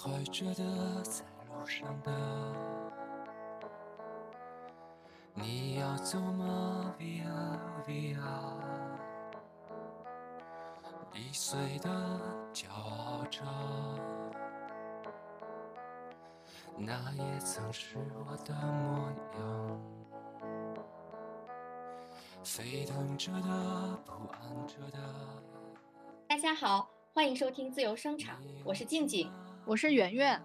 怀着的在路上的，你要走吗？Via Via，易碎的骄傲着，那也曾是我的模样。沸腾着的，不安着的。大家好，欢迎收听自由声场，我是静静。我是圆圆，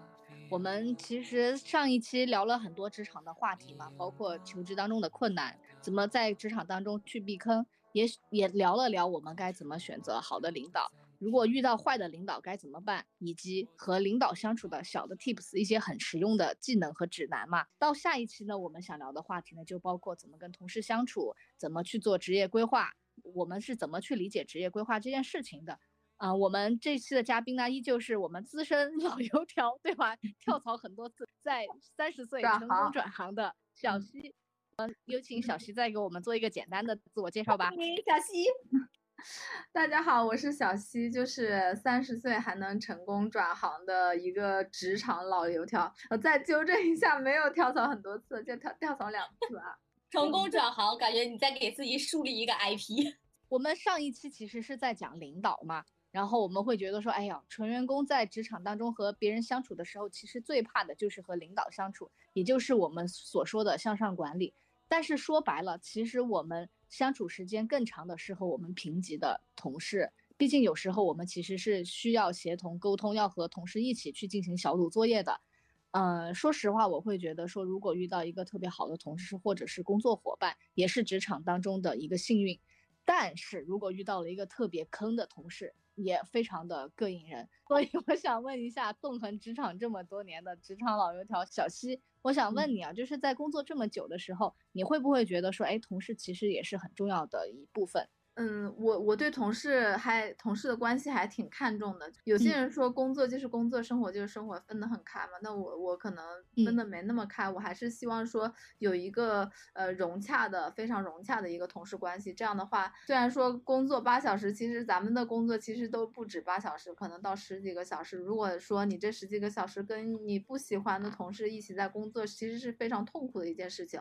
我们其实上一期聊了很多职场的话题嘛，包括求职当中的困难，怎么在职场当中去避坑，也也聊了聊我们该怎么选择好的领导，如果遇到坏的领导该怎么办，以及和领导相处的小的 tips，一些很实用的技能和指南嘛。到下一期呢，我们想聊的话题呢，就包括怎么跟同事相处，怎么去做职业规划，我们是怎么去理解职业规划这件事情的。啊，我们这期的嘉宾呢，依旧是我们资深 老油条，对吧？跳槽很多次，在三十岁成功转行的小西。嗯，有请小西再给我们做一个简单的自我介绍吧。欢迎小西。大家好，我是小西，就是三十岁还能成功转行的一个职场老油条。我再纠正一下，没有跳槽很多次，就跳跳槽两次啊。成功转行，感觉你在给自己树立一个 IP。我们上一期其实是在讲领导嘛。然后我们会觉得说，哎呀，纯员工在职场当中和别人相处的时候，其实最怕的就是和领导相处，也就是我们所说的向上管理。但是说白了，其实我们相处时间更长的是和我们平级的同事，毕竟有时候我们其实是需要协同沟通，要和同事一起去进行小组作业的。嗯，说实话，我会觉得说，如果遇到一个特别好的同事或者是工作伙伴，也是职场当中的一个幸运。但是如果遇到了一个特别坑的同事，也非常的膈应人，所以我想问一下，纵横职场这么多年的职场老油条小西，我想问你啊，就是在工作这么久的时候，你会不会觉得说，哎，同事其实也是很重要的一部分？嗯，我我对同事还同事的关系还挺看重的。有些人说工作就是工作，生活就是生活，分得很开嘛。那我我可能分得没那么开，我还是希望说有一个呃融洽的、非常融洽的一个同事关系。这样的话，虽然说工作八小时，其实咱们的工作其实都不止八小时，可能到十几个小时。如果说你这十几个小时跟你不喜欢的同事一起在工作，其实是非常痛苦的一件事情。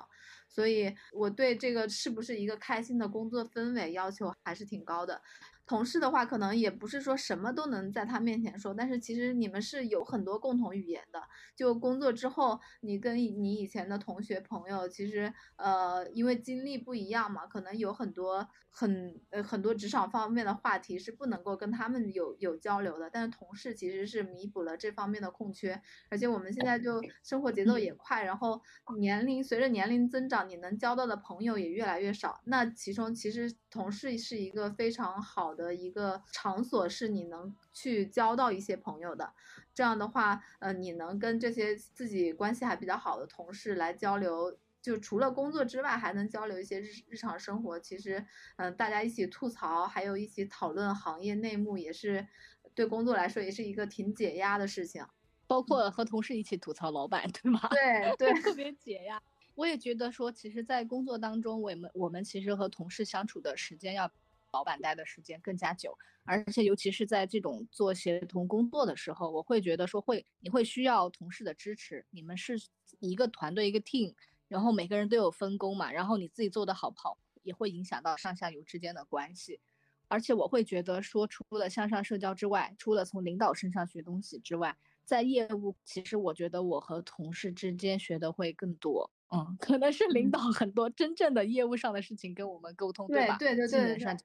所以我对这个是不是一个开心的工作氛围要求。还是挺高的。同事的话，可能也不是说什么都能在他面前说，但是其实你们是有很多共同语言的。就工作之后，你跟你以前的同学朋友，其实呃，因为经历不一样嘛，可能有很多很呃很多职场方面的话题是不能够跟他们有有交流的。但是同事其实是弥补了这方面的空缺，而且我们现在就生活节奏也快，然后年龄随着年龄增长，你能交到的朋友也越来越少。那其中其实同事是一个非常好。的一个场所是你能去交到一些朋友的，这样的话，呃，你能跟这些自己关系还比较好的同事来交流，就除了工作之外，还能交流一些日日常生活。其实，嗯，大家一起吐槽，还有一起讨论行业内幕，也是对工作来说也是一个挺解压的事情。包括和同事一起吐槽老板，对吗？对对，特别解压。我也觉得说，其实，在工作当中，我们我们其实和同事相处的时间要。老板待的时间更加久，而且尤其是在这种做协同工作的时候，我会觉得说会你会需要同事的支持。你们是一个团队一个 team，然后每个人都有分工嘛，然后你自己做的好不好，也会影响到上下游之间的关系。而且我会觉得说，除了向上社交之外，除了从领导身上学东西之外，在业务，其实我觉得我和同事之间学的会更多。嗯，可能是领导很多真正的业务上的事情跟我们沟通，对吧？对对对对。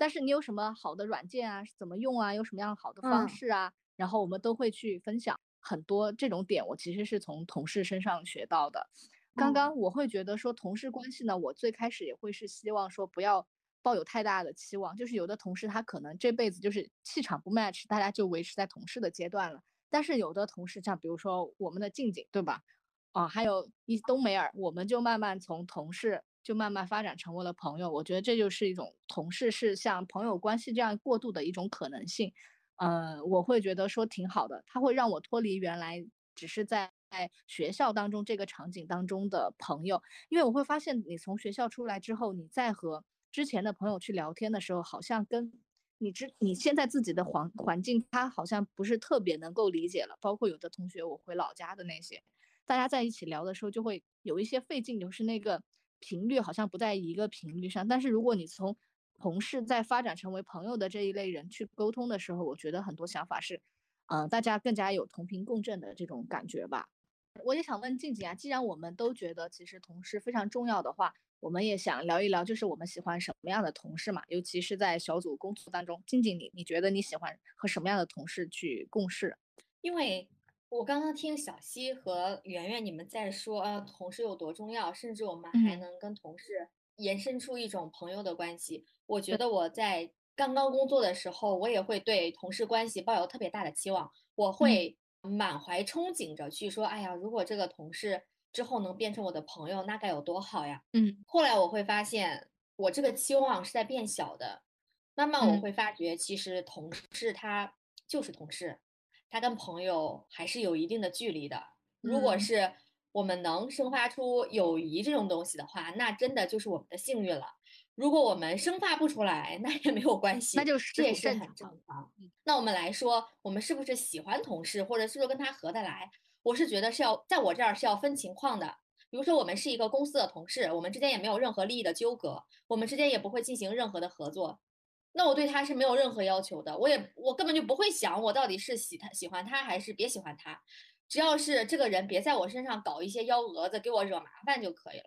但是你有什么好的软件啊？怎么用啊？有什么样好的方式啊？然后我们都会去分享很多这种点。我其实是从同事身上学到的。刚刚我会觉得说同事关系呢，我最开始也会是希望说不要抱有太大的期望。就是有的同事他可能这辈子就是气场不 match，大家就维持在同事的阶段了。但是有的同事像比如说我们的静静，对吧？啊，还有一冬梅尔，我们就慢慢从同事。就慢慢发展成为了朋友，我觉得这就是一种同事是像朋友关系这样过渡的一种可能性，呃，我会觉得说挺好的，它会让我脱离原来只是在学校当中这个场景当中的朋友，因为我会发现你从学校出来之后，你再和之前的朋友去聊天的时候，好像跟你之你现在自己的环环境，他好像不是特别能够理解了。包括有的同学，我回老家的那些，大家在一起聊的时候，就会有一些费劲，就是那个频率好像不在一个频率上。但是如果你从同事在发展成为朋友的这一类人去沟通的时候，我觉得很多想法是，嗯，大家更加有同频共振的这种感觉吧。我也想问静静啊，既然我们都觉得其实同事非常重要的话。我们也想聊一聊，就是我们喜欢什么样的同事嘛？尤其是在小组工作当中，静静你你觉得你喜欢和什么样的同事去共事？因为我刚刚听小溪和圆圆你们在说，呃，同事有多重要，甚至我们还能跟同事延伸出一种朋友的关系。我觉得我在刚刚工作的时候，我也会对同事关系抱有特别大的期望，我会满怀憧憬着去说，哎呀，如果这个同事。之后能变成我的朋友，那该有多好呀！嗯，后来我会发现，我这个期望是在变小的。慢慢我会发觉，其实同事他就是同事，他跟朋友还是有一定的距离的。如果是我们能生发出友谊这种东西的话，那真的就是我们的幸运了。如果我们生发不出来，那也没有关系，那就是这也是很正常。那我们来说，我们是不是喜欢同事，或者是说跟他合得来？我是觉得是要在我这儿是要分情况的，比如说我们是一个公司的同事，我们之间也没有任何利益的纠葛，我们之间也不会进行任何的合作，那我对他是没有任何要求的，我也我根本就不会想我到底是喜他喜欢他还是别喜欢他，只要是这个人别在我身上搞一些幺蛾子给我惹麻烦就可以了，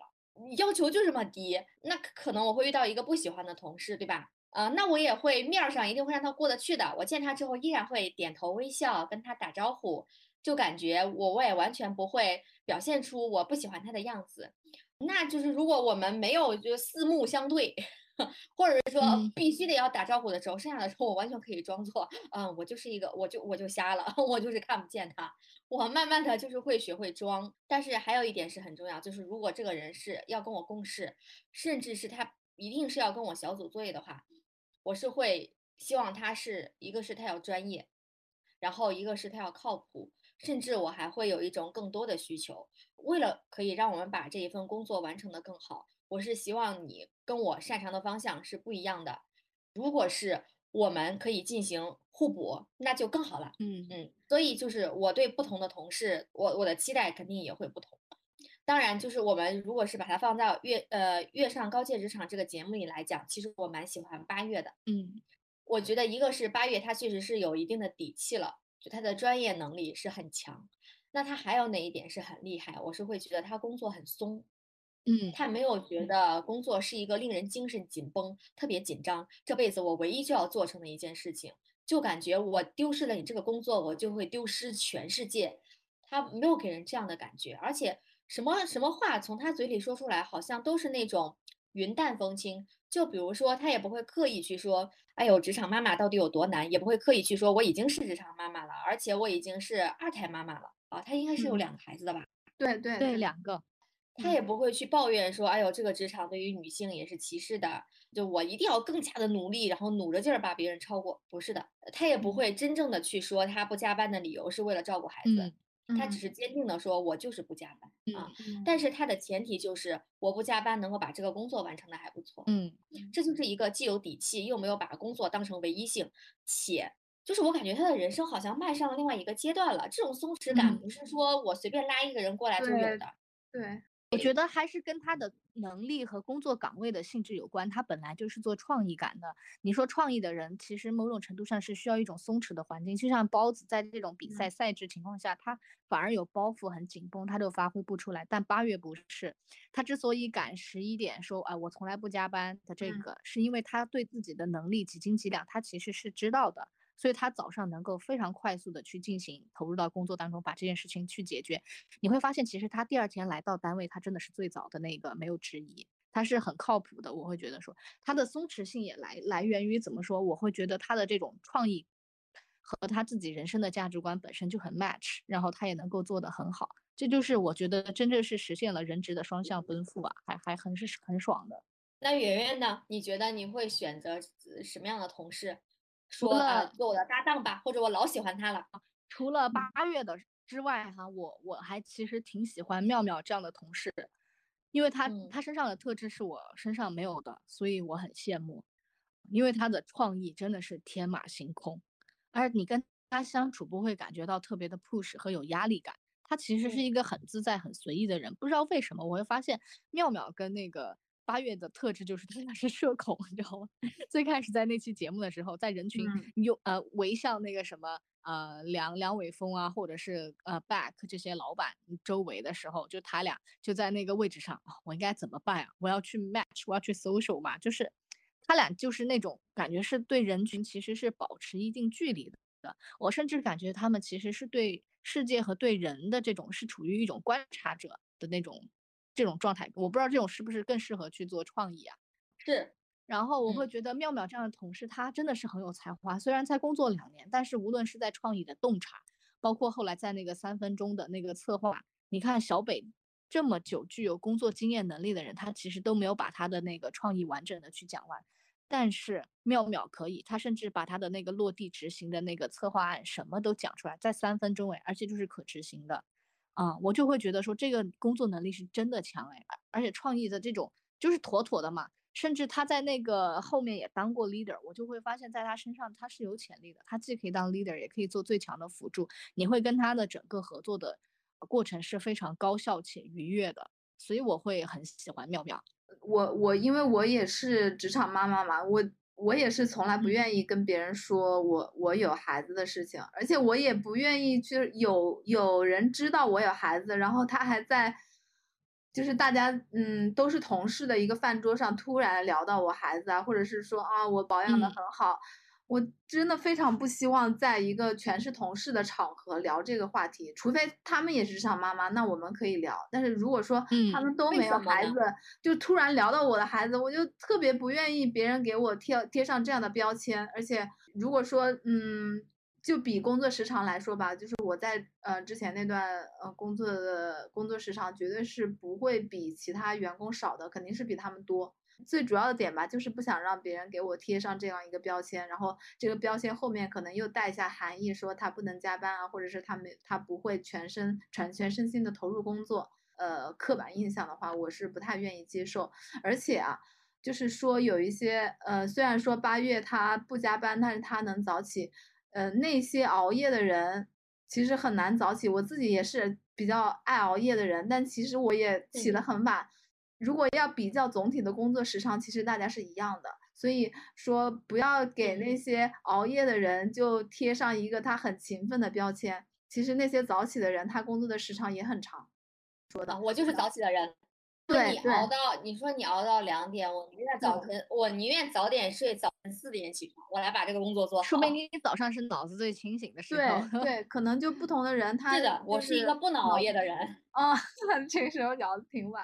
要求就这么低，那可能我会遇到一个不喜欢的同事，对吧？啊，那我也会面上一定会让他过得去的，我见他之后依然会点头微笑跟他打招呼。就感觉我我也完全不会表现出我不喜欢他的样子，那就是如果我们没有就四目相对，或者是说必须得要打招呼的时候，剩下的时候我完全可以装作，嗯，我就是一个，我就我就瞎了，我就是看不见他。我慢慢的就是会学会装，但是还有一点是很重要，就是如果这个人是要跟我共事，甚至是他一定是要跟我小组作业的话，我是会希望他是一个是他要专业，然后一个是他要靠谱。甚至我还会有一种更多的需求，为了可以让我们把这一份工作完成的更好，我是希望你跟我擅长的方向是不一样的。如果是我们可以进行互补，那就更好了。嗯嗯，所以就是我对不同的同事，我我的期待肯定也会不同。当然，就是我们如果是把它放到月呃月上高阶职场这个节目里来讲，其实我蛮喜欢八月的。嗯，我觉得一个是八月，他确实是有一定的底气了。就他的专业能力是很强，那他还有哪一点是很厉害？我是会觉得他工作很松，嗯，他没有觉得工作是一个令人精神紧绷、特别紧张，这辈子我唯一就要做成的一件事情，就感觉我丢失了你这个工作，我就会丢失全世界。他没有给人这样的感觉，而且什么什么话从他嘴里说出来，好像都是那种云淡风轻。就比如说，他也不会刻意去说。哎呦，职场妈妈到底有多难？也不会刻意去说我已经是职场妈妈了，而且我已经是二胎妈妈了啊。他应该是有两个孩子的吧？对对对，两个。她也不会去抱怨说，哎呦，这个职场对于女性也是歧视的。就我一定要更加的努力，然后努着劲儿把别人超过。不是的，他也不会真正的去说他不加班的理由是为了照顾孩子。他只是坚定的说：“我就是不加班啊。”但是他的前提就是我不加班，能够把这个工作完成的还不错。嗯，这就是一个既有底气，又没有把工作当成唯一性，且就是我感觉他的人生好像迈上了另外一个阶段了。这种松弛感不是说我随便拉一个人过来就有的。对。我觉得还是跟他的能力和工作岗位的性质有关。他本来就是做创意感的。你说创意的人，其实某种程度上是需要一种松弛的环境。就像包子在这种比赛赛制情况下，他反而有包袱，很紧绷，他就发挥不出来。但八月不是，他之所以赶十一点说，啊，我从来不加班的这个，是因为他对自己的能力几斤几两，他其实是知道的。所以他早上能够非常快速的去进行投入到工作当中，把这件事情去解决。你会发现，其实他第二天来到单位，他真的是最早的那个，没有质疑，他是很靠谱的。我会觉得说，他的松弛性也来来源于怎么说？我会觉得他的这种创意和他自己人生的价值观本身就很 match，然后他也能够做得很好。这就是我觉得真正是实现了人职的双向奔赴啊，还还很是很爽的。那圆圆呢？你觉得你会选择什么样的同事？除了做我的搭档吧，或者我老喜欢他了。除了八月的之外，哈，我我还其实挺喜欢妙妙这样的同事，因为他他身上的特质是我身上没有的，所以我很羡慕。因为他的创意真的是天马行空，而你跟他相处不会感觉到特别的 push 和有压力感。他其实是一个很自在、很随意的人。不知道为什么，我会发现妙妙跟那个八月的特质就是他俩是社恐，你知道吗？最开始在那期节目的时候，在人群又呃围向那个什么呃梁梁伟峰啊，或者是呃 back 这些老板周围的时候，就他俩就在那个位置上啊，我应该怎么办啊？我要去 match，我要去 social 嘛？就是他俩就是那种感觉是对人群其实是保持一定距离的。我甚至感觉他们其实是对世界和对人的这种是处于一种观察者的那种这种状态。我不知道这种是不是更适合去做创意啊？是。然后我会觉得妙妙这样的同事，她真的是很有才华。虽然才工作两年，但是无论是在创意的洞察，包括后来在那个三分钟的那个策划，你看小北这么久具有工作经验能力的人，他其实都没有把他的那个创意完整的去讲完。但是妙妙可以，他甚至把他的那个落地执行的那个策划案什么都讲出来，在三分钟哎，而且就是可执行的，啊，我就会觉得说这个工作能力是真的强哎，而且创意的这种就是妥妥的嘛。甚至他在那个后面也当过 leader，我就会发现在他身上他是有潜力的，他既可以当 leader，也可以做最强的辅助。你会跟他的整个合作的过程是非常高效且愉悦的，所以我会很喜欢妙妙。我我因为我也是职场妈妈嘛，我我也是从来不愿意跟别人说我我有孩子的事情，而且我也不愿意去有有人知道我有孩子，然后他还在，就是大家嗯都是同事的一个饭桌上突然聊到我孩子啊，或者是说啊我保养的很好。我真的非常不希望在一个全是同事的场合聊这个话题，除非他们也是职场妈妈，那我们可以聊。但是如果说他们都没有孩子，就突然聊到我的孩子，我就特别不愿意别人给我贴贴上这样的标签。而且如果说，嗯，就比工作时长来说吧，就是我在呃之前那段呃工作的工作时长绝对是不会比其他员工少的，肯定是比他们多。最主要的点吧，就是不想让别人给我贴上这样一个标签，然后这个标签后面可能又带一下含义，说他不能加班啊，或者是他没他不会全身全全身心的投入工作，呃，刻板印象的话，我是不太愿意接受。而且啊，就是说有一些呃，虽然说八月他不加班，但是他能早起，呃，那些熬夜的人其实很难早起。我自己也是比较爱熬夜的人，但其实我也起得很晚。如果要比较总体的工作时长，其实大家是一样的，所以说不要给那些熬夜的人就贴上一个他很勤奋的标签。其实那些早起的人，他工作的时长也很长。说的，我就是早起的人。对，你熬到你说你熬到两点，我宁愿早晨，我宁愿早点睡，早晨四点起床，我来把这个工作做好。说明你早上是脑子最清醒的时候。对对，可能就不同的人，他是的，我是一个不能熬夜的人。啊，这个时候聊的挺晚。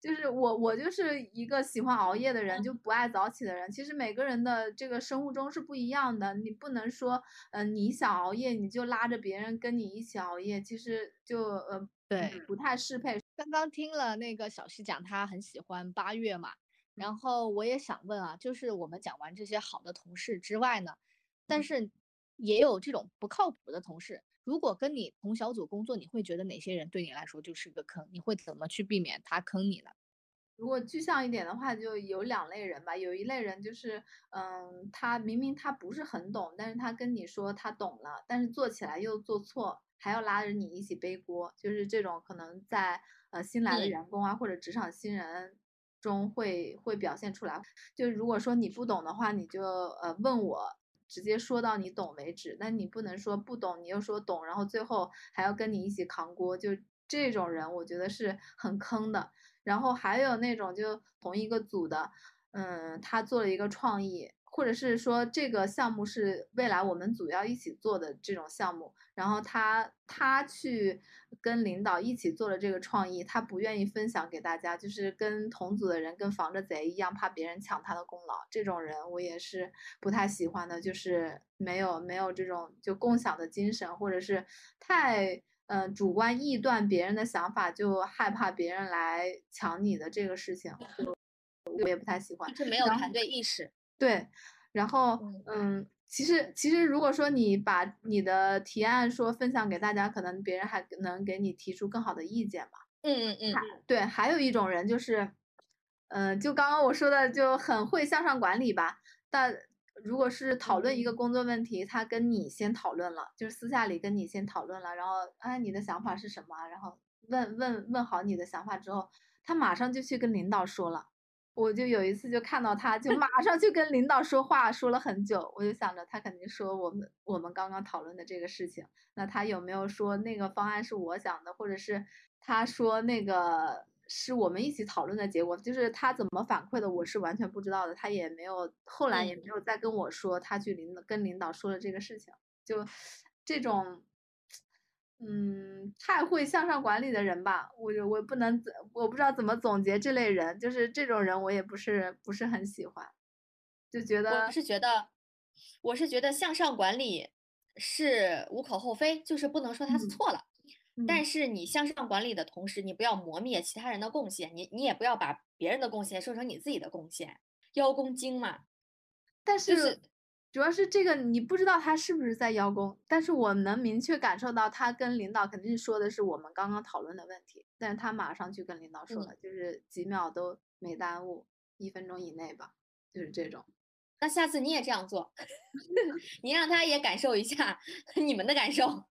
就是我，我就是一个喜欢熬夜的人，就不爱早起的人。其实每个人的这个生物钟是不一样的，你不能说，嗯，你想熬夜你就拉着别人跟你一起熬夜，其实就呃，对，不太适配。刚刚听了那个小西讲，他很喜欢八月嘛，然后我也想问啊，就是我们讲完这些好的同事之外呢，但是也有这种不靠谱的同事。如果跟你同小组工作，你会觉得哪些人对你来说就是个坑？你会怎么去避免他坑你呢？如果具象一点的话，就有两类人吧。有一类人就是，嗯，他明明他不是很懂，但是他跟你说他懂了，但是做起来又做错，还要拉着你一起背锅。就是这种可能在呃新来的员工啊，或者职场新人中会会表现出来。就如果说你不懂的话，你就呃问我。直接说到你懂为止，那你不能说不懂，你又说懂，然后最后还要跟你一起扛锅，就这种人，我觉得是很坑的。然后还有那种就同一个组的，嗯，他做了一个创意。或者是说这个项目是未来我们组要一起做的这种项目，然后他他去跟领导一起做了这个创意，他不愿意分享给大家，就是跟同组的人跟防着贼一样，怕别人抢他的功劳。这种人我也是不太喜欢的，就是没有没有这种就共享的精神，或者是太嗯主观臆断别人的想法，就害怕别人来抢你的这个事情，我也不太喜欢，是没有团队意识。对，然后嗯，其实其实如果说你把你的提案说分享给大家，可能别人还能给你提出更好的意见嘛。嗯嗯嗯，对，还有一种人就是，嗯，就刚刚我说的就很会向上管理吧，但如果是讨论一个工作问题，他跟你先讨论了，就是私下里跟你先讨论了，然后哎，你的想法是什么？然后问问问好你的想法之后，他马上就去跟领导说了。我就有一次就看到他，就马 上就跟领导说话，说了很久。我就想着他肯定说我们我们刚刚讨论的这个事情，那他有没有说那个方案是我想的，或者是他说那个是我们一起讨论的结果？就是他怎么反馈的，我是完全不知道的。他也没有后来也没有再跟我说他去领跟领导说了这个事情，就这种。嗯，太会向上管理的人吧，我我我不能，我不知道怎么总结这类人，就是这种人我也不是不是很喜欢，就觉得我是觉得，我是觉得向上管理是无可厚非，就是不能说他错了，但是你向上管理的同时，你不要磨灭其他人的贡献，你你也不要把别人的贡献说成你自己的贡献，邀功精嘛，但是。主要是这个，你不知道他是不是在邀功，但是我能明确感受到他跟领导肯定说的是我们刚刚讨论的问题，但是他马上去跟领导说了，就是几秒都没耽误，一分钟以内吧，就是这种。那下次你也这样做，你让他也感受一下 你们的感受。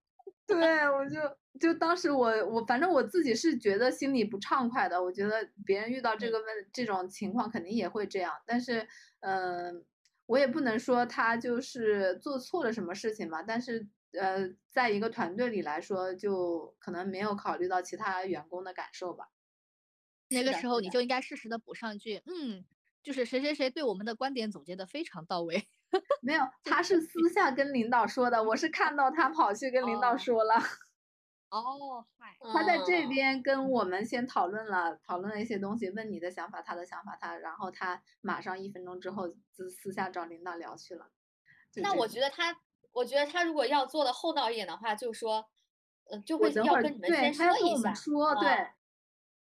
对，我就就当时我我反正我自己是觉得心里不畅快的，我觉得别人遇到这个问这种情况肯定也会这样，但是嗯。我也不能说他就是做错了什么事情吧，但是呃，在一个团队里来说，就可能没有考虑到其他员工的感受吧。那个时候你就应该适时的补上句，嗯，就是谁谁谁对我们的观点总结的非常到位。没有，他是 私下跟领导说的，我是看到他跑去跟领导说了。哦，嗨，他在这边跟我们先讨论了，讨论了一些东西，问你的想法，他的想法，他，然后他马上一分钟之后私私下找领导聊去了。那我觉得他，我觉得他如果要做的厚道一点的话，就说，呃，就会要跟你们先说一下，说对，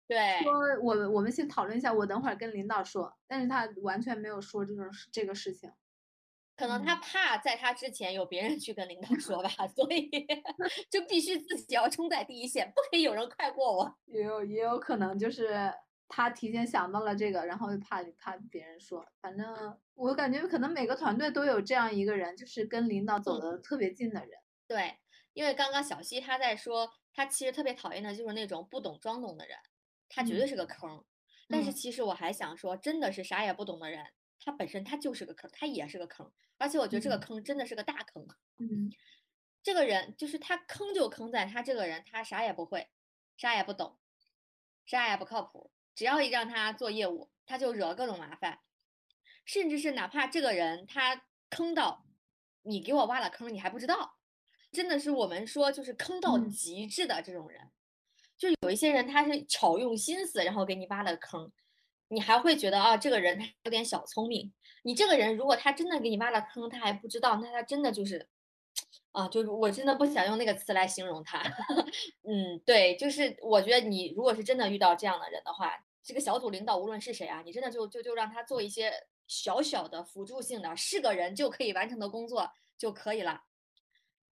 对，说我我们先讨论一下，我等会儿跟领导说，但是他完全没有说这种这个事情。可能他怕在他之前有别人去跟领导说吧，所以 就必须自己要冲在第一线，不可以有人快过我。也有也有可能就是他提前想到了这个，然后怕怕别人说。反正我感觉可能每个团队都有这样一个人，就是跟领导走的特别近的人。对，因为刚刚小西他在说，他其实特别讨厌的就是那种不懂装懂的人，他绝对是个坑。但是其实我还想说，真的是啥也不懂的人。他本身他就是个坑，他也是个坑，而且我觉得这个坑真的是个大坑。嗯，这个人就是他坑就坑在他这个人，他啥也不会，啥也不懂，啥也不靠谱。只要一让他做业务，他就惹各种麻烦，甚至是哪怕这个人他坑到你给我挖了坑，你还不知道，真的是我们说就是坑到极致的这种人。就有一些人他是巧用心思，然后给你挖了坑。你还会觉得啊，这个人他有点小聪明。你这个人如果他真的给你挖了坑，他还不知道，那他真的就是，啊，就是我真的不想用那个词来形容他。嗯，对，就是我觉得你如果是真的遇到这样的人的话，这个小组领导无论是谁啊，你真的就就就让他做一些小小的辅助性的，是个人就可以完成的工作就可以了。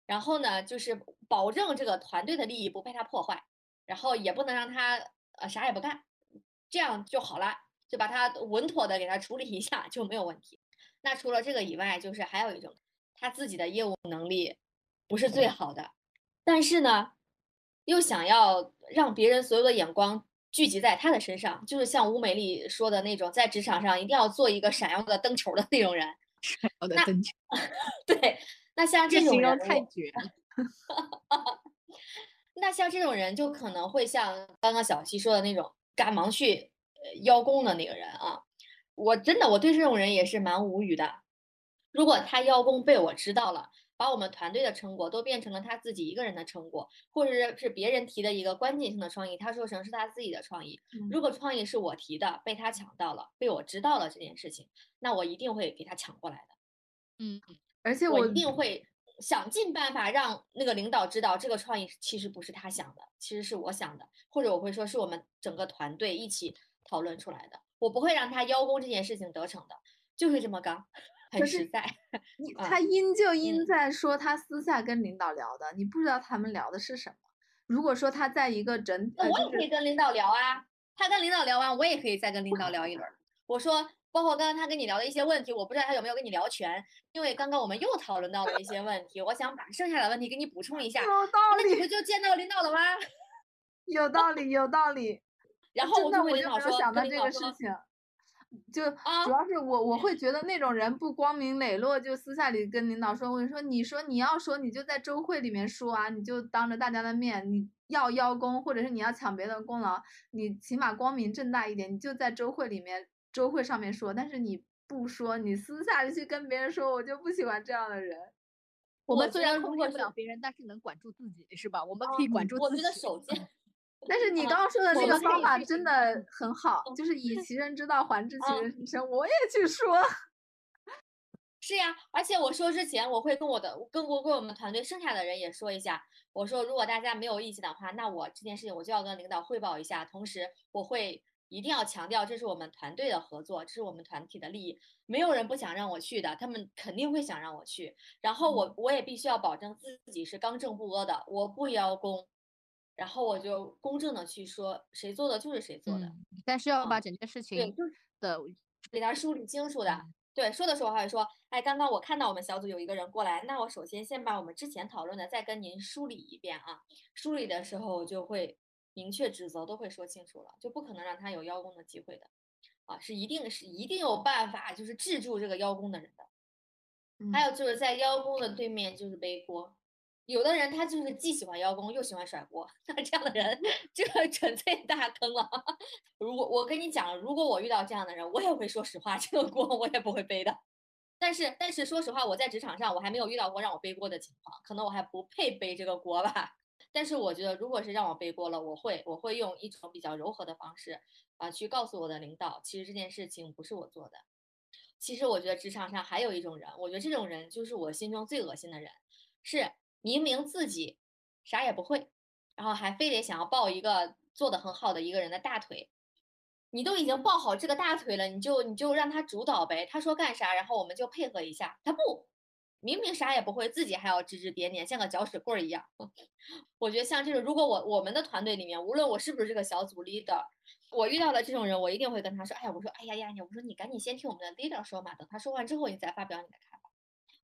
然后呢，就是保证这个团队的利益不被他破坏，然后也不能让他呃啥也不干，这样就好了。就把它稳妥的给他处理一下就没有问题。那除了这个以外，就是还有一种，他自己的业务能力不是最好的，但是呢，又想要让别人所有的眼光聚集在他的身上，就是像吴美丽说的那种，在职场上一定要做一个闪耀的灯球的那种人。闪耀的灯球。对，那像这种人太绝了。那像这种人就可能会像刚刚小七说的那种，赶忙去。邀功的那个人啊，我真的我对这种人也是蛮无语的。如果他邀功被我知道了，把我们团队的成果都变成了他自己一个人的成果，或者是是别人提的一个关键性的创意，他说成是他自己的创意。如果创意是我提的，被他抢到了，被我知道了这件事情，那我一定会给他抢过来的。嗯，而且我一定会想尽办法让那个领导知道，这个创意其实不是他想的，其实是我想的，或者我会说是我们整个团队一起。讨论出来的，我不会让他邀功这件事情得逞的，就是这么刚，很实在。他阴就阴在说他私下跟领导聊的，你不知道他们聊的是什么。如果说他在一个整，那我也可以跟领导聊啊，他跟领导聊完，我也可以再跟领导聊一轮。我说，包括刚刚他跟你聊的一些问题，我不知道他有没有跟你聊全，因为刚刚我们又讨论到了一些问题，我想把剩下的问题给你补充一下。有道理，那你不就见到领导了吗？有道理，有道理。然后真的我就没有想到这个事情，就啊主要是我我会觉得那种人不光明磊落，就私下里跟领导说，我跟你说，你说你要说你就在周会里面说啊，你就当着大家的面，你要邀功或者是你要抢别人的功劳，你起码光明正大一点，你就在周会里面周会上面说，但是你不说，你私下里去跟别人说，我就不喜欢这样的人。我我们虽然控制不了别人，但是能管住自己，是吧？我们可以管住自己。觉得首先，但是你嗯刚刚说的那个方法真的很好，就是以其人之道还治其嗯人。之身，我也去说。是呀，而且我说之前，我会跟我的跟我跟我们团队剩下的人也说一下，我说如果大家没有意见的话，那我这件事情我就要跟领导汇报一下，同时我会一定要强调，这是我们团队的合作，这是我们团体的利益，没有人不想让我去的，他们肯定会想让我去，然后我我也必须要保证自己是刚正不阿的，我不邀功，然后我就公正的去说，谁做的就是谁做的，嗯，但是要把嗯整件事对，情就是的给他梳理清楚的。嗯对，说的时候还会说，哎，刚刚我看到我们小组有一个人过来，那我首先先把我们之前讨论的再跟您梳理一遍啊。梳理的时候我就会明确指责都会说清楚了，就不可能让他有邀功的机会的，啊，是一定是一定有办法就是制住这个邀功的人的。还嗯有就是在邀功的对面就是背锅，有的人他就是既喜欢邀功又喜欢甩锅，那这样的人这个纯粹大坑了。如果我跟你讲，如果我遇到这样的人，我也会说实话，这个锅我也不会背的。但是但是说实话，我在职场上我还没有遇到过让我背锅的情况，可能我还不配背这个锅吧。但是我觉得，如果是让我背锅了，我会我会用一种比较柔和的方式啊、去告诉我的领导，其实这件事情不是我做的。其实我觉得职场上还有一种人，我觉得这种人就是我心中最恶心的人，是明明自己啥也不会，然后还非得想要抱一个做的很好的一个人的大腿。你都已经抱好这个大腿了，你就你就让他主导呗，他说干啥，然后我们就配合一下。他不，明明啥也不会，自己还要指指点点，像个搅屎棍一样。我觉得像这种，如果我我们的团队里面，无论我是不是这个小组 leader，我遇到了这种人，我一定会跟他说，哎呀，我说，哎呀呀，你我说你赶紧先听我们的 leader 说嘛，等他说完之后，你再发表你的看法。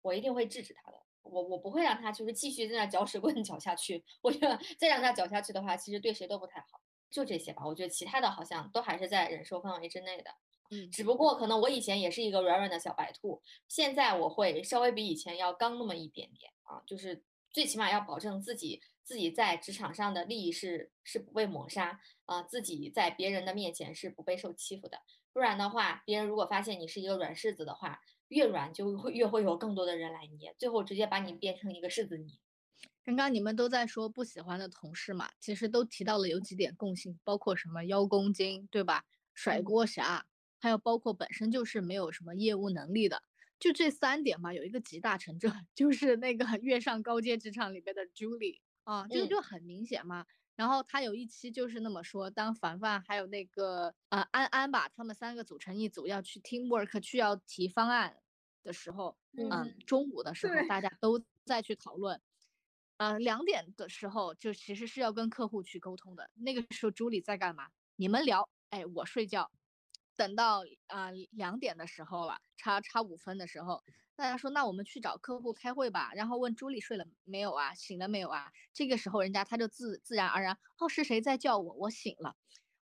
我一定会制止他的，我我不会让他就是继续在那搅屎棍搅下去。我觉得再让他搅下去的话，其实对谁都不太好。就这些吧，我觉得其他的好像都还是在忍受范围之内的。嗯只不过可能我以前也是一个软软的小白兔，现在我会稍微比以前要刚那么一点点啊，就是最起码要保证自己自己在职场上的利益是是不被抹杀啊、自己在别人的面前是不被受欺负的。不然的话，别人如果发现你是一个软柿子的话，越软就会越会有更多的人来捏，最后直接把你变成一个柿子泥。刚刚你们都在说不喜欢的同事嘛，其实都提到了有几点共性，包括什么邀功精，对吧？甩嗯锅侠，还有包括本身就是没有什么业务能力的，就这三点嘛，有一个集大成者，就是那个跃上高阶职场里边的 Julie 啊，这个嗯就很明显嘛。然后他有一期就是那么说，当凡凡还有那个呃安安吧，他们三个组成一组要去 teamwork 去要提方案的时候，嗯嗯，中午的时候大家都在去讨论。呃，两点的时候就其实是要跟客户去沟通的。那个时候朱莉在干嘛？你们聊，哎，我睡觉。等到啊两点的时候了，差差五分的时候，大家说那我们去找客户开会吧。然后问朱莉睡了没有啊？醒了没有啊？这个时候人家他就自自然而然，哦是谁在叫我？我醒了，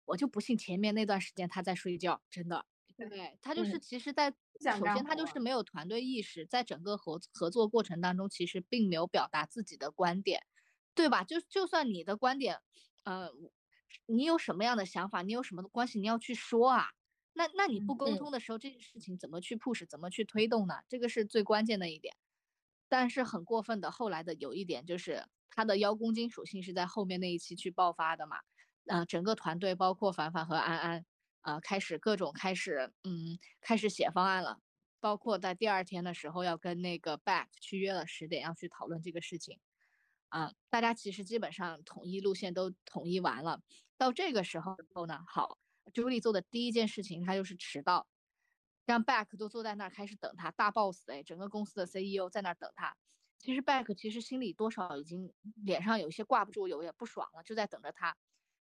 我就不信前面那段时间他在睡觉，真的。对他就是嗯其实在，首先他就是没有团队意识，在整个合合作过程当中，其实并没有表达自己的观点，对吧？就就算你的观点，呃，你有什么样的想法，你有什么的关系，你要去说啊。那那你不沟嗯通的时候，这件事情怎么去 push，怎么去推动呢？这个是最关键的一点。但是很过分的，后来的有一点就是他的邀功金属性是在后面那一期去爆发的嘛。呃，整个团队包括凡凡和安安，呃，开始各种开始，嗯，开始写方案了。包括在第二天的时候要跟那个 back 去约了十点要去讨论这个事情。啊，大家其实基本上统一路线都统一完了。到这个时候后呢，好，朱莉做的第一件事情，她就是迟到，让 back 都坐在那儿开始等他，大 boss 哎，整个公司的 CEO 在那儿等他。其实 back 其实心里多少已经脸上有些挂不住，有点不爽了，就在等着他。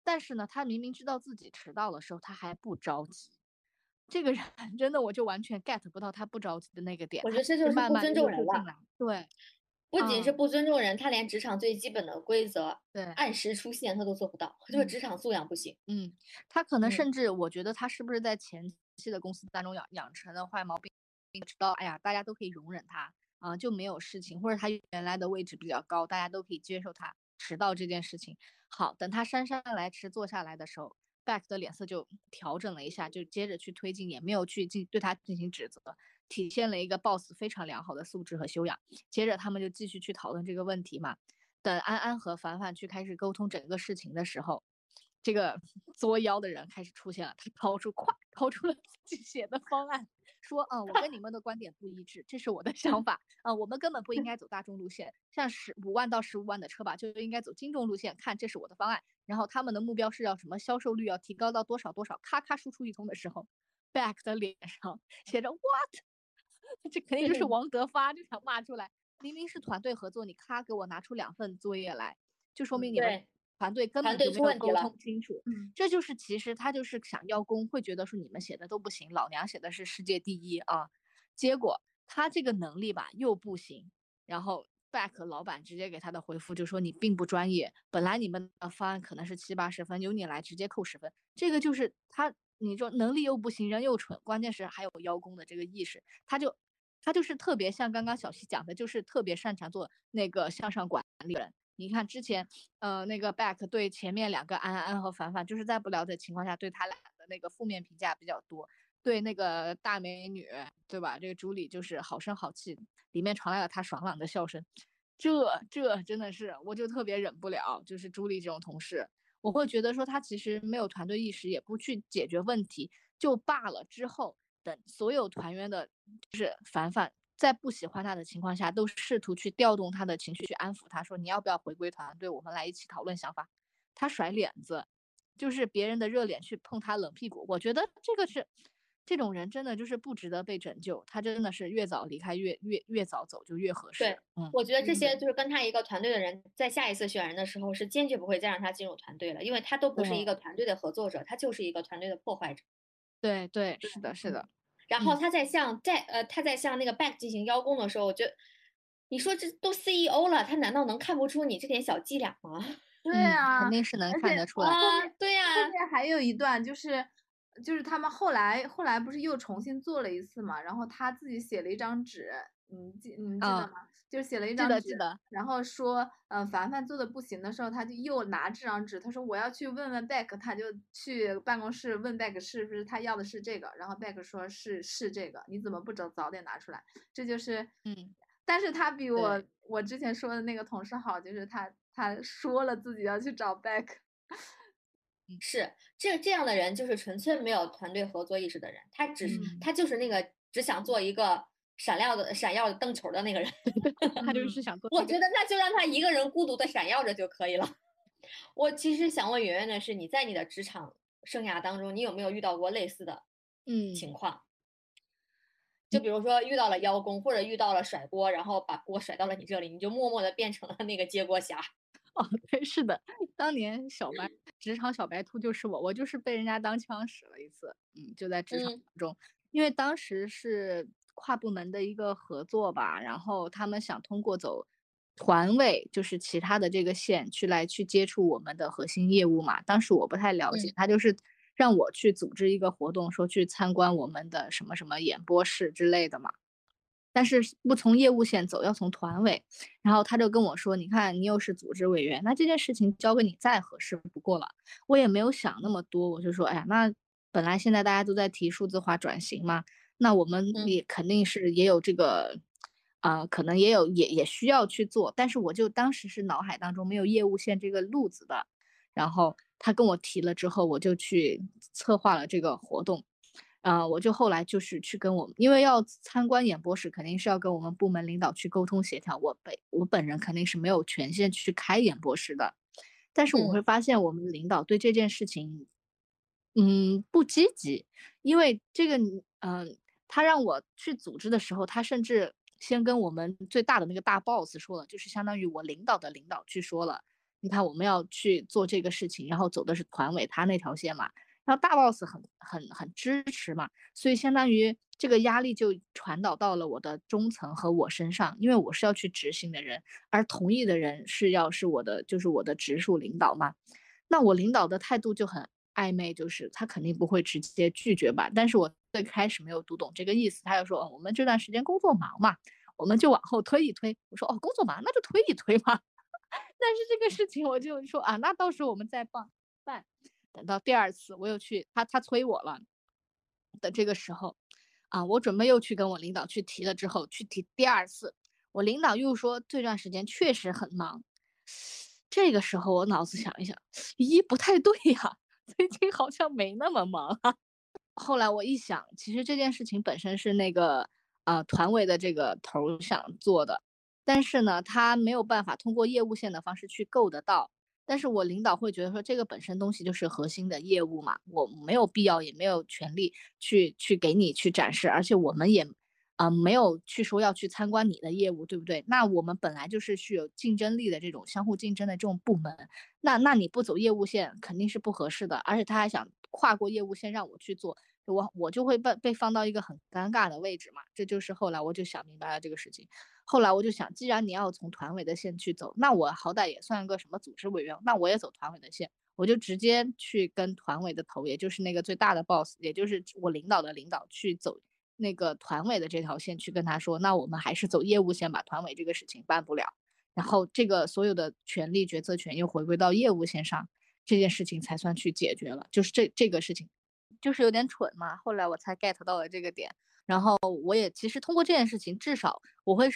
但是呢，他明明知道自己迟到的时候，他还不着急，这个人真的我就完全 get 不到他不着急的那个点。我觉得这就是不尊重人了。对，不仅是不尊重人，他连职场最基本的规则，对，按时出现他都做不到，就是职场素养不行。嗯，他可能甚至我觉得他是不是在前期的公司当中养养成了坏毛病，知道哎呀，大家都可以容忍他啊，就没有事情，或者他原来的位置比较高，大家都可以接受他迟到这件事情。好，等他姗姗来迟坐下来的时候。Back 的脸色就调整了一下，就接着去推进，也没有去进对他进行指责，体现了一个 boss 非常良好的素质和修养。接着他们就继续去讨论这个问题嘛。等安安和凡凡去开始沟通整个事情的时候，这个 作妖的人开始出现了，他掏出咵掏出了自己写的方案。说啊，我跟你们的观点不一致，这是我的想法啊，我们根本不应该走大众路线，像十五万到十五万的车吧，就应该走精众路线。看，这是我的方案。然后他们的目标是要什么销售率要提高到多少多少？咔咔输出一通的时候，Back 的脸上写着 What？这肯定就是王德发就想骂出来，明明是团队合作，你咔给我拿出两份作业来，就说明你们。团队根本就没有沟通清楚，这就是其实他就是想邀功，会觉得说你们写的都不行，老娘写的是世界第一啊，结果他这个能力吧又不行，然后 back 老板直接给他的回复就说你并不专业，本来你们的方案可能是七八十分，由你来直接扣十分，这个就是他你说能力又不行，人又蠢，关键是还有邀功的这个意识，他就他就是特别像刚刚小西讲的，就是特别擅长做那个向上管理人。你看之前，呃，那个 back 对前面两个安安和凡凡，就是在不了解情况下对他俩的那个负面评价比较多。对那个大美女，对吧？这个朱莉就是好声好气，里面传来了她爽朗的笑声。这这真的是，我就特别忍不了，就是朱莉这种同事，我会觉得说她其实没有团队意识，也不去解决问题就罢了。之后等所有团员的，就是凡凡。在不喜欢他的情况下，都试图去调动他的情绪，去安抚他，说你要不要回归团队，我们来一起讨论想法。他甩脸子，就是别人的热脸去碰他冷屁股。我觉得这个是，这种人真的就是不值得被拯救。他真的是越早离开越越越早走就越合适。对，嗯，我觉得这些就是跟他一个团队的人，在下一次选人的时候是坚决不会再让他进入团队了，因为他都不是一个团队的合作者，他就是一个团队的破坏者。对对，是的，是的。然后他在向在呃他在向那个 back 进行邀功的时候，我觉得你说这都 CEO 了，他难道能看不出你这点小伎俩吗？对啊，肯定是能看得出来。对呀，后面还有一段就是就是他们后来后来不是又重新做了一次嘛，然后他自己写了一张纸，你记你们记得吗？就是写了一张纸，然后说，嗯，凡凡做的不行的时候，他就又拿这张纸，他说我要去问问 Beck，他就去办公室问 Beck 是不是他要的是这个，然后 Beck 说是是这个，你怎么不早早点拿出来？这就是，嗯，但是他比我我之前说的那个同事好，就是他他说了自己要去找 Beck 是这这样的人就是纯粹没有团队合作意识的人，他只是他就是那个只想做一个。闪亮的闪耀的灯球的那个人，他就是想做。我觉得那就让他一个人孤独的闪耀着就可以了。我其实想问圆圆的是，你在你的职场生涯当中，你有没有遇到过类似的嗯情况？就比如说遇到了邀功，或者遇到了甩锅，然后把锅甩到了你这里，你就默默的变成了那个接锅侠。哦，对，是的，当年小白职场小白兔就是我，我就是被人家当枪使了一次。嗯，就在职场中，因为当时是。跨部门的一个合作吧，然后他们想通过走团委，就是其他的这个线去来去接触我们的核心业务嘛。当时我不太了解，他就是让我去组织一个活动，说去参观我们的什么什么演播室之类的嘛。但是不从业务线走，要从团委。然后他就跟我说：“你看，你又是组织委员，那这件事情交给你再合适不过了。”我也没有想那么多，我就说：“哎呀，那本来现在大家都在提数字化转型嘛。”那我们也肯定是也有这个，啊，可能也有也也需要去做，但是我就当时是脑海当中没有业务线这个路子的，然后他跟我提了之后，我就去策划了这个活动，啊，我就后来就是去跟我们，因为要参观演播室，肯定是要跟我们部门领导去沟通协调，我本我本人肯定是没有权限去开演播室的，但是我会发现我们领导对这件事情，嗯，不积极，因为这个，嗯。他让我去组织的时候，他甚至先跟我们最大的那个大 boss 说了，就是相当于我领导的领导去说了，你看我们要去做这个事情，然后走的是团委他那条线嘛，然后大 boss 很很很支持嘛，所以相当于这个压力就传导到了我的中层和我身上，因为我是要去执行的人，而同意的人是要是我的就是我的直属领导嘛，那我领导的态度就很暧昧，就是他肯定不会直接拒绝吧，但是我最开始没有读懂这个意思，他就说我们这段时间工作忙嘛，我们就往后推一推，我说哦工作忙那就推一推嘛，但是这个事情我就说啊那到时候我们再办办。等到第二次，我又去他他催我了的这个时候，啊，我准备又去跟我领导去提了。之后去提第二次，我领导又说这段时间确实很忙。这个时候我脑子想一想，咦，不太对呀，最近好像没那么忙啊。后来我一想，其实这件事情本身是那个呃团委的这个头想做的，但是呢，他没有办法通过业务线的方式去够得到。但是我领导会觉得说，这个本身东西就是核心的业务嘛，我没有必要也没有权利去去给你去展示，而且我们也，啊没有去说要去参观你的业务，对不对？那我们本来就是具有竞争力的这种相互竞争的这种部门，那那你不走业务线肯定是不合适的，而且他还想跨过业务线让我去做，我我就会被被放到一个很尴尬的位置嘛，这就是后来我就想明白了这个事情。后来我就想，既然你要从团委的线去走，那我好歹也算个什么组织委员，那我也走团委的线，我就直接去跟团委的头，也就是那个最大的 boss，也就是我领导的领导去走那个团委的这条线，去跟他说，那我们还是走业务线吧，团委这个事情办不了，然后这个所有的权利决策权又回归到业务线上，这件事情才算去解决了，就是这这个事情，就是有点蠢嘛，后来我才 get 到了这个点。然后我也其实通过这件事情，至少我会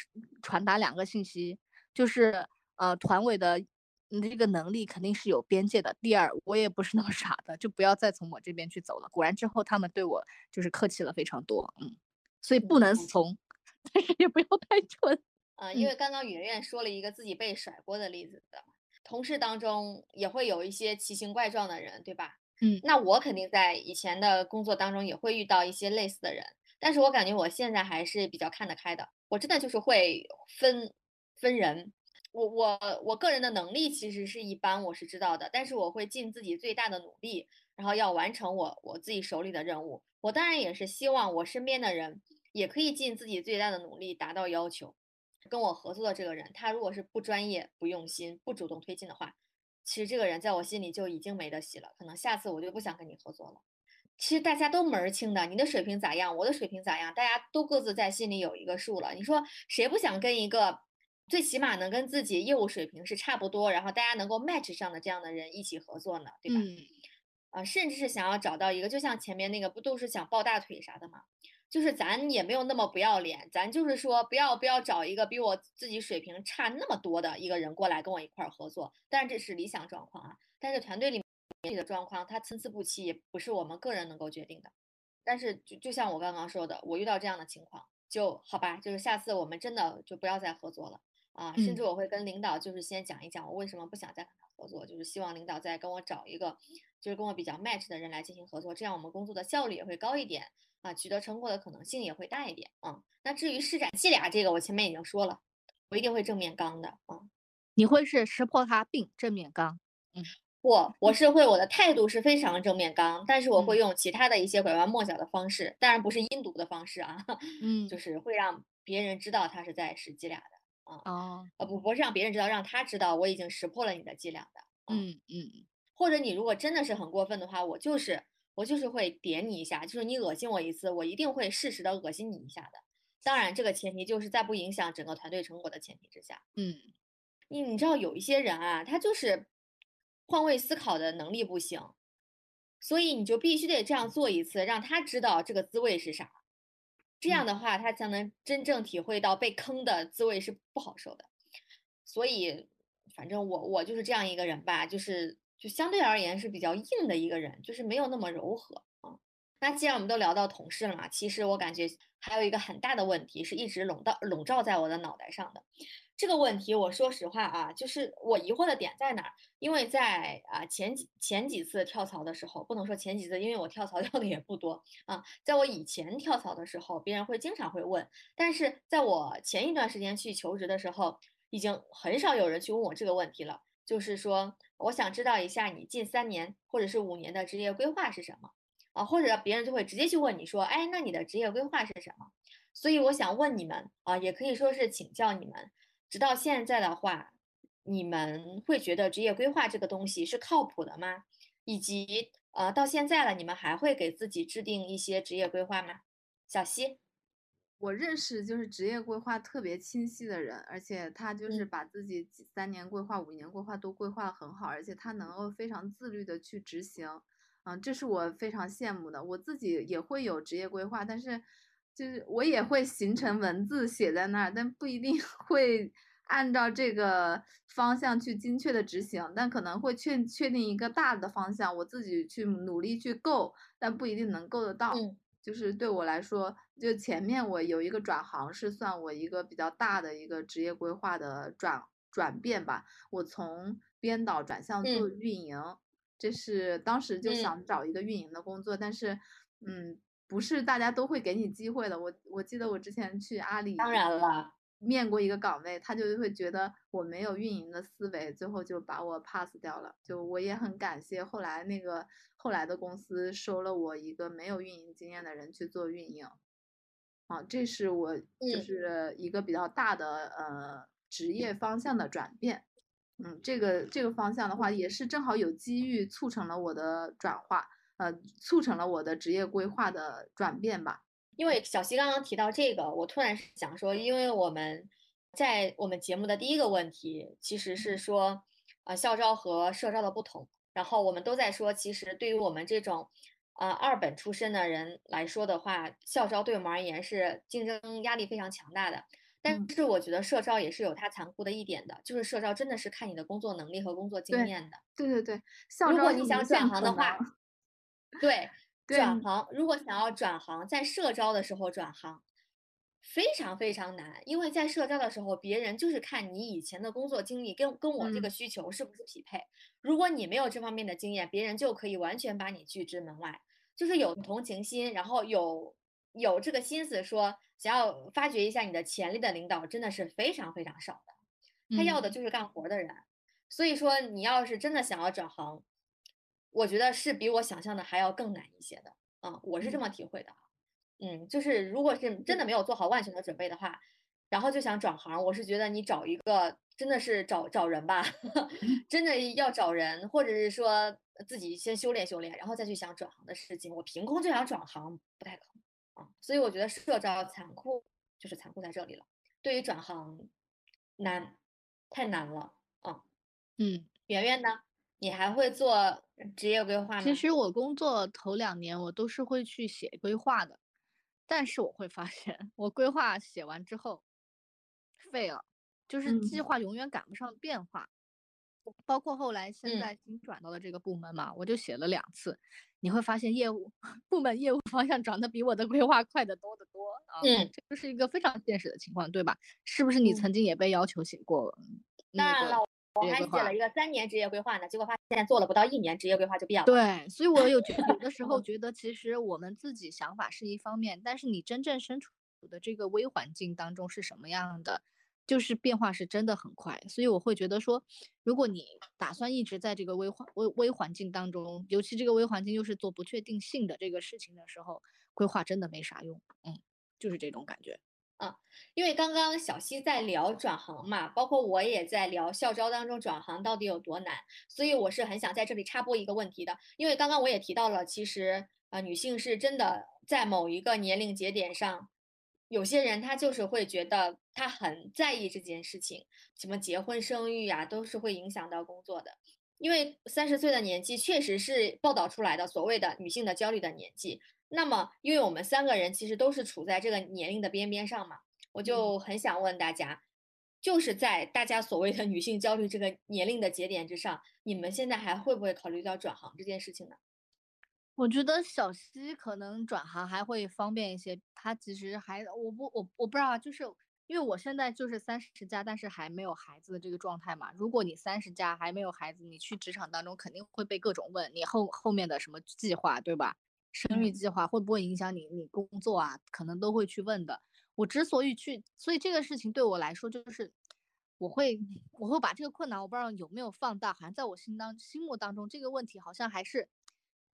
传达两个信息，就是呃团委的这个能力肯定是有边界的。第二，我也不是那么 傻的，就不要再从我这边去走了。果然之后他们对我就是客气了非常多，嗯，所以不能怂，但是也不要太蠢。啊，因为刚刚圆圆说了一个自己被甩锅的例子的，同事当中也会有一些奇形怪状的人，对吧？嗯，那我肯定在以前的工作当中也会遇到一些类似的人。但是我感觉我现在还是比较看得开的，我真的就是会分分人，我我我个人的能力其实是一般，我是知道的，但是我会尽自己最大的努力，然后要完成我我自己手里的任务。我当然也是希望我身边的人也可以尽自己最大的努力达到要求。跟我合作的这个人，他如果是不专业、不用心、不主动推进的话，其实这个人在我心里就已经没得洗了，可能下次我就不想跟你合作了。其实大家都门儿清的，你的水平咋样，我的水平咋样，大家都各自在心里有一个数了。你说谁不想跟一个最起码能跟自己业务水平是差不多，然后大家能够 match 上的这样的人一起合作呢？对吧？嗯啊，甚至是想要找到一个，就像前面那个不都是想抱大腿啥的吗？就是咱也没有那么不要脸，咱就是说不要不要找一个比我自己水平差那么多的一个人过来跟我一块儿合作。但是这是理想状况啊，但是团队里面。的状况，它参差不齐，也不是我们个人能够决定的。但是，就就像我刚刚说的，我遇到这样的情况，就好吧，就是下次我们真的就不要再合作了啊！甚至我会跟领导就是先讲一讲我为什么不想再跟他合作，就是希望领导再跟我找一个就是跟我比较 match 的人来进行合作，这样我们工作的效率也会高一点啊，取得成果的可能性也会大一点啊。那至于施展伎俩这个，我前面已经说了，我一定会正面刚的啊。你会是识破他并正面刚，嗯。不，我是会，我的态度是非常正面刚，但是我会用其他的一些拐弯抹角的方式，当然不是阴毒的方式啊，嗯，就是会让别人知道他是在使伎俩的啊，哦，呃不，不是让别人知道，让他知道我已经识破了你的伎俩的，嗯嗯，或者你如果真的是很过分的话，我就是我就是会点你一下，就是你恶心我一次，我一定会适时的恶心你一下的，当然这个前提就是在不影响整个团队成果的前提之下，嗯，你你知道有一些人啊，他就是。换位思考的能力不行，所以你就必须得这样做一次，让他知道这个滋味是啥。这样的话，他才能真正体会到被坑的滋味是不好受的。所以，反正我我就是这样一个人吧，就是就相对而言是比较硬的一个人，就是没有那么柔和啊。那既然我们都聊到同事了嘛，其实我感觉还有一个很大的问题是一直笼到笼罩在我的脑袋上的。这个问题，我说实话啊，就是我疑惑的点在哪儿？因为在啊前几前几次跳槽的时候，不能说前几次，因为我跳槽 跳的也不多啊。在我以前跳槽的时候，别人会经常会问，但是在我前一段时间去求职的时候，已经很少有人去问我这个问题了。就是说我想知道一下你近三年或者是五年的职业规划是什么啊，或者别人就会直接去问你说，哎，那你的职业规划是什么？所以我想问你们啊，也可以说是请教你们，直到现在的话，你们会觉得职业规划这个东西是靠谱的吗？以及呃，到现在了，你们还会给自己制定一些职业规划吗？小溪。我认识就是职业规划特别清晰的人，而且他就是把自己三年规划、五年规划都规划的很好，而且他能够非常自律的去执行，嗯，这是我非常羡慕的。我自己也会有职业规划，但是就是我也会形成文字写在那儿，但不一定 会按照这个方向去精确的执行，但可能会确确定一个大的方向，我自己去努力去够，但不一定能够得到。就是对我来说，就前面我有一个转行，是算我一个比较大的一个职业规划的转转变吧。我从编导转向做运营，这是当时就想找一个运营的工作，但是，嗯，不是大家都会给你机会的。我我记得我之前去阿里，当然了。面过一个岗位，他就会觉得我没有运营的思维，最后就把我 pass 掉了。就我也很感谢后来那个后来的公司收了我一个没有运营经验的人去做运营。啊，这是我就是一个比较大的呃职业方向的转变。嗯，这个这个方向的话，也是正好有机遇促成了我的转化，呃，促成了我的职业规划的转变吧。因为小西刚刚提到这个，我突然想说，因为我们在我们节目的第一个问题其实是说，呃，校招和社招的不同。然后我们都在说，其实对于我们这种，呃，二本出身的人来说的话，校招对我们而言是竞争压力非常强大的。但是我觉得社招也是有它残酷的一点的，就是社招真的是看你的工作能力和工作经验的。对对对，如果你想转行的话，对。转行，如果想要转行，在社招的时候转行，非常非常难，因为在社招的时候，别人就是看你以前的工作经历跟跟我这个需求是不是匹配。如果你没有这方面的经验，别人就可以完全把你拒之门外。就是有同情心，然后有有这个心思说想要发掘一下你的潜力的领导，真的是非常非常少的。他要的就是干活的人。所以说，你要是真的想要转行，我觉得是比我想象的还要更难一些的，嗯，我是这么体会的，嗯，就是如果是真的没有做好万全的准备的话，然后就想转行，我是觉得你找一个真的是找找人吧，真的要找人，或者是说自己先修炼修炼，然后再去想转行的事情，我凭空就想转行不太可能啊，所以我觉得社招残酷就是残酷在这里了，对于转行难，太难了，啊，嗯，圆圆呢？你还会做职业规划吗？其实我工作头两年，我都是会去写规划的，但是我会发现，我规划写完之后废了，就是计划永远赶不上变化。包括后来现在新转到的这个部门嘛，我就写了两次，你会发现业务部门业务方向转的比我的规划快得多得多啊。嗯，这就是一个非常现实的情况，对吧？是不是你曾经也被要求写过？了。我还写了一个三年职业规划呢，结果发现做了不到一年，职业规划就变了。对，所以我有觉有的时候 觉得，其实我们自己想法是一方面，但是你真正身处的这个微环境当中是什么样的，就是变化是真的很快。所以我会觉得说，如果你打算一直在这个微环微微环境当中，尤其这个微环境又是做不确定性的这个事情的时候，规划真的没啥用。嗯，就是这种感觉。啊，因为刚刚小西在聊转行嘛，包括我也在聊校招当中转行到底有多难，所以我是很想在这里插播一个问题的。因为刚刚我也提到了，其实啊，女性是真的在某一个年龄节点上，有些人她就是会觉得她很在意这件事情，什么结婚生育呀，都是会影响到工作的。因为三十岁的年纪确实是报道出来的所谓的女性的焦虑的年纪。那么，因为我们三个人其实都是处在这个年龄的边边上嘛，我就很想问大家，就是在大家所谓的女性焦虑这个年龄的节点之上，你们现在还会不会考虑到转行这件事情呢？我觉得小西可能转行还会方便一些，她其实还我不我我不知道，就是因为我现在就是三十加，但是还没有孩子的这个状态嘛。如果你三十加还没有孩子，你去职场当中肯定会被各种问你后后面的什么计划，对吧？生育计划会不会影响你？你工作啊，可能都会去问的。我之所以去，所以这个事情对我来说就是，我会我会把这个困难，我不知道有没有放大，好像在我心当心目当中，这个问题好像还是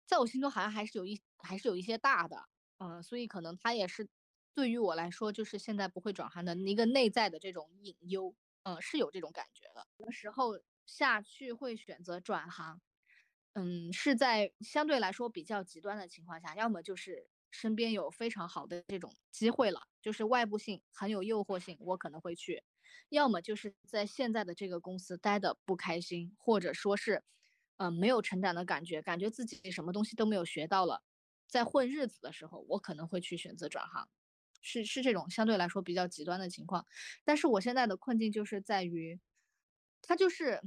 在我心中好像还是有一还是有一些大的，嗯，所以可能它也是对于我来说，就是现在不会转行的一个内在的这种隐忧，嗯，是有这种感觉的。什么时候下去会选择转行？嗯，是在相对来说比较极端的情况下，要么就是身边有非常好的这种机会了，就是外部性很有诱惑性，我可能会去；要么就是在现在的这个公司待的不开心，或者说是，嗯，没有成长的感觉，感觉自己什么东西都没有学到了，在混日子的时候，我可能会去选择转行，是是这种相对来说比较极端的情况。但是我现在的困境就是在于，它就是。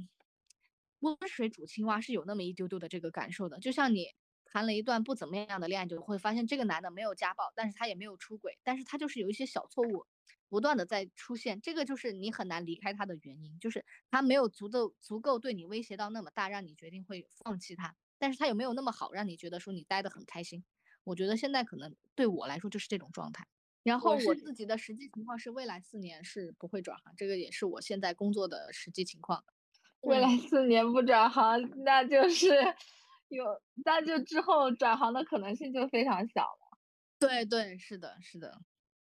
温水煮青蛙是有那么一丢丢的这个感受的，就像你谈了一段不怎么样的恋爱，就会发现这个男的没有家暴，但是他也没有出轨，但是他就是有一些小错误，不断的在出现，这个就是你很难离开他的原因，就是他没有足够足够对你威胁到那么大，让你决定会放弃他，但是他有没有那么好，让你觉得说你待得很开心？我觉得现在可能对我来说就是这种状态。然后我自己的实际情况是，未来四年是不会转行，这个也是我现在工作的实际情况。未来四年不转行，那就是有，那就之后转行的可能性就非常小了。对对，是的，是的。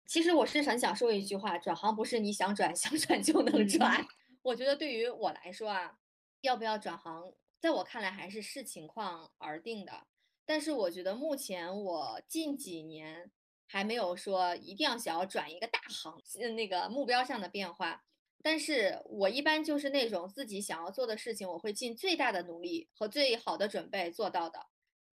其实我是很想说一句话：转行不是你想转想转就能转。我觉得对于我来说啊，要不要转行，在我看来还是视情况而定的。但是我觉得目前我近几年还没有说一定要想要转一个大行，那个目标上的变化。但是我一般就是那种自己想要做的事情，我会尽最大的努力和最好的准备做到的。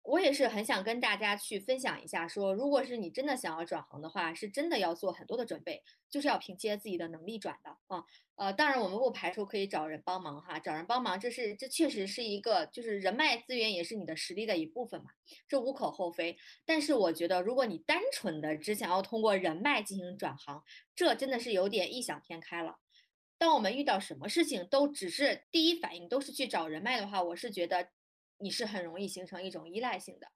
我也是很想跟大家去分享一下，说如果是你真的想要转行的话，是真的要做很多的准备，就是要凭借自己的能力转的啊。呃，当然我们不排除可以找人帮忙哈，找人帮忙这是这确实是一个就是人脉资源也是你的实力的一部分嘛，这无可厚非。但是我觉得如果你单纯的只想要通过人脉进行转行，这真的是有点异想天开了。当我们遇到什么事情都只是第一反应都是去找人脉的话，我是觉得你是很容易形成一种依赖性的。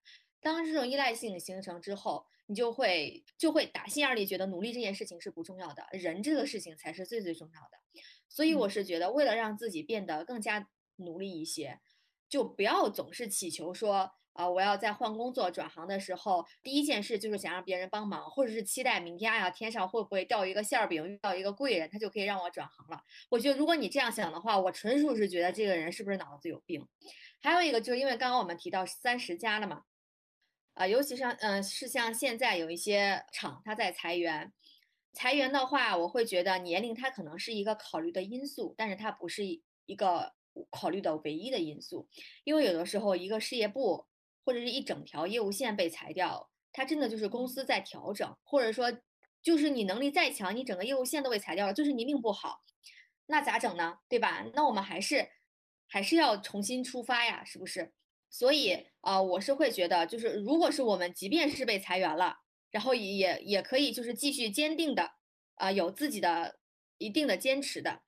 当这种依赖性形成之后，你就会就会打心眼里觉得努力这件事情是不重要的，人这个事情才是最最重要的。所以我是觉得，为了让自己变得更加努力一些，就不要总是祈求说。啊，我要在换工作转行的时候，第一件事就是想让别人帮忙，或者是期待明天，哎呀，天上会不会掉一个馅儿饼，遇到一个贵人，他就可以让我转行了。我觉得如果你这样想的话，我纯属是觉得这个人是不是脑子有病。还有一个就是因为刚刚我们提到三十加了嘛，啊，尤其是嗯，是像现在有一些厂他在裁员，裁员的话，我会觉得年龄它可能是一个考虑的因素，但是它不是一个考虑的唯一的因素，因为有的时候一个事业部。或者是一整条业务线被裁掉，它真的就是公司在调整，或者说就是你能力再强，你整个业务线都被裁掉了，就是你命不好，那咋整呢？对吧？那我们还是还是要重新出发呀，是不是？所以啊，我是会觉得，就是如果是我们即便是被裁员了，然后也也可以就是继续坚定的啊，有自己的一定的坚持的，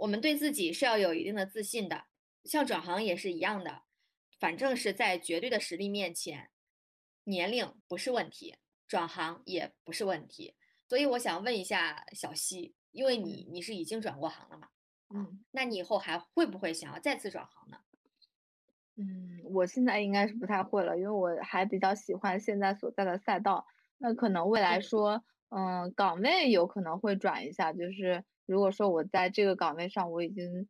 我们对自己是要有一定的自信的，像转行也是一样的。反正是在绝对的实力面前，年龄不是问题，转行也不是问题。所以我想问一下小西，因为你你是已经转过行了嘛？嗯，那你以后还会不会想要再次转行呢？嗯，我现在应该是不太会了，因为我还比较喜欢现在所在的赛道。那可能未来说，嗯，岗位有可能会转一下。就是如果说我在这个岗位上我已经。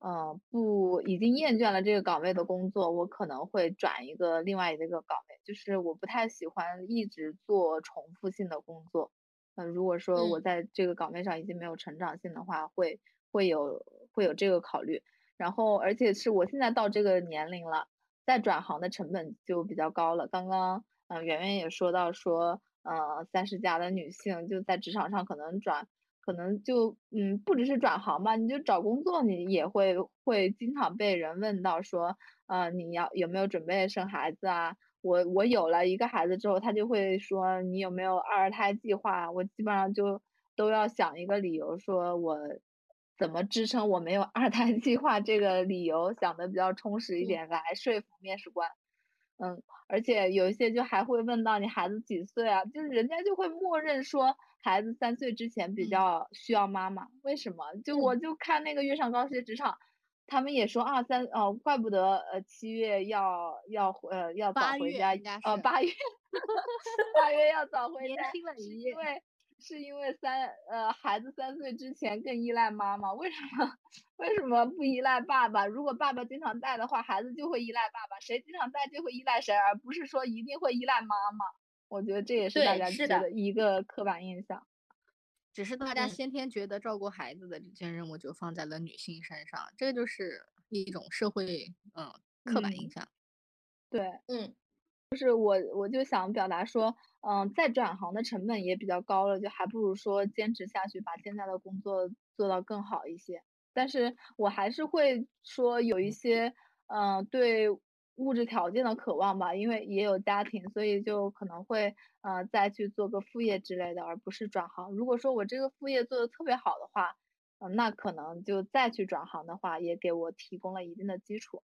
呃，不，已经厌倦了这个岗位的工作，我可能会转一个另外一个岗位。就是我不太喜欢一直做重复性的工作。呃，如果说我在这个岗位上已经没有成长性的话，会会有会有这个考虑。然后，而且是我现在到这个年龄了，再转行的成本就比较高了。刚刚，嗯，圆圆也说到说，呃，三十加的女性就在职场上可能转。可能就嗯，不只是转行吧，你就找工作，你也会会经常被人问到说，呃，你要有没有准备生孩子啊？我我有了一个孩子之后，他就会说你有没有二胎计划？我基本上就都要想一个理由，说我怎么支撑我没有二胎计划这个理由，想的比较充实一点来说服面试官。嗯，而且有一些就还会问到你孩子几岁啊，就是人家就会默认说孩子三岁之前比较需要妈妈，为什么？就我就看那个月上高学职场，他们也说啊三哦，怪不得呃七月要要呃要早回家，呃八月 八月要早回家，因为。是因为三呃孩子三岁之前更依赖妈妈，为什么为什么不依赖爸爸？如果爸爸经常带的话，孩子就会依赖爸爸。谁经常带就会依赖谁，而不是说一定会依赖妈妈。我觉得这也是大家觉得一个刻板印象。只是大家先天觉得照顾孩子的这件任务就放在了女性身上，这就是一种社会嗯刻板印象。对，嗯。就是我，我就想表达说，嗯，再转行的成本也比较高了，就还不如说坚持下去，把现在的工作做到更好一些。但是我还是会说有一些，嗯，对物质条件的渴望吧，因为也有家庭，所以就可能会，呃，再去做个副业之类的，而不是转行。如果说我这个副业做的特别好的话，嗯，那可能就再去转行的话，也给我提供了一定的基础。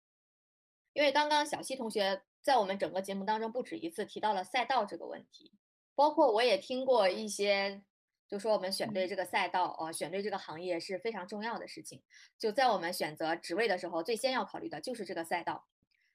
因为刚刚小溪同学。在我们整个节目当中，不止一次提到了赛道这个问题，包括我也听过一些，就说我们选对这个赛道，呃，选对这个行业是非常重要的事情。就在我们选择职位的时候，最先要考虑的就是这个赛道。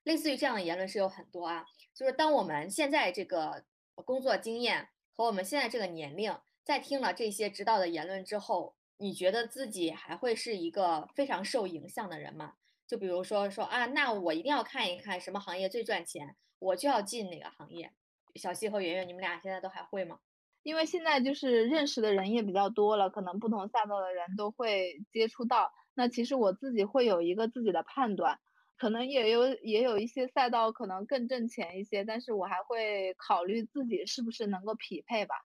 类似于这样的言论是有很多啊，就是当我们现在这个工作经验和我们现在这个年龄，在听了这些指导的言论之后，你觉得自己还会是一个非常受影响的人吗？就比如说说啊，那我一定要看一看什么行业最赚钱，我就要进哪个行业。小西和圆圆，你们俩现在都还会吗？因为现在就是认识的人也比较多了，可能不同赛道的人都会接触到。那其实我自己会有一个自己的判断，可能也有也有一些赛道可能更挣钱一些，但是我还会考虑自己是不是能够匹配吧。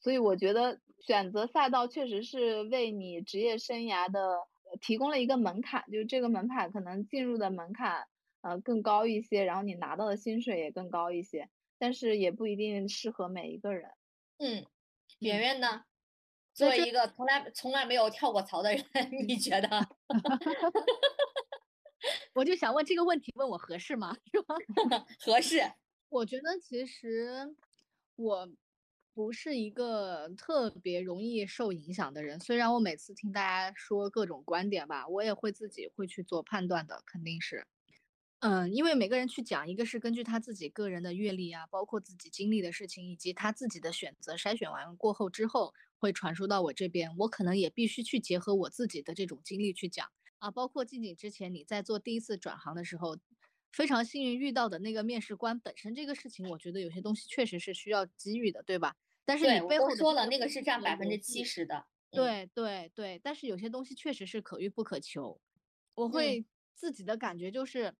所以我觉得选择赛道确实是为你职业生涯的。提供了一个门槛，就是这个门槛可能进入的门槛呃更高一些，然后你拿到的薪水也更高一些，但是也不一定适合每一个人。嗯，圆圆呢？作为一个从来从来没有跳过槽的人，你觉得？我就想问这个问题，问我合适吗？是吧？合适。我觉得其实我。不是一个特别容易受影响的人，虽然我每次听大家说各种观点吧，我也会自己会去做判断的，肯定是，嗯，因为每个人去讲，一个是根据他自己个人的阅历啊，包括自己经历的事情，以及他自己的选择筛选完过后之后，会传输到我这边，我可能也必须去结合我自己的这种经历去讲啊，包括静静之前你在做第一次转行的时候，非常幸运遇到的那个面试官本身这个事情，我觉得有些东西确实是需要机遇的，对吧？但是你背后说了那个是占百分之七十的，对对对。但是有些东西确实是可遇不可求，我会自己的感觉就是，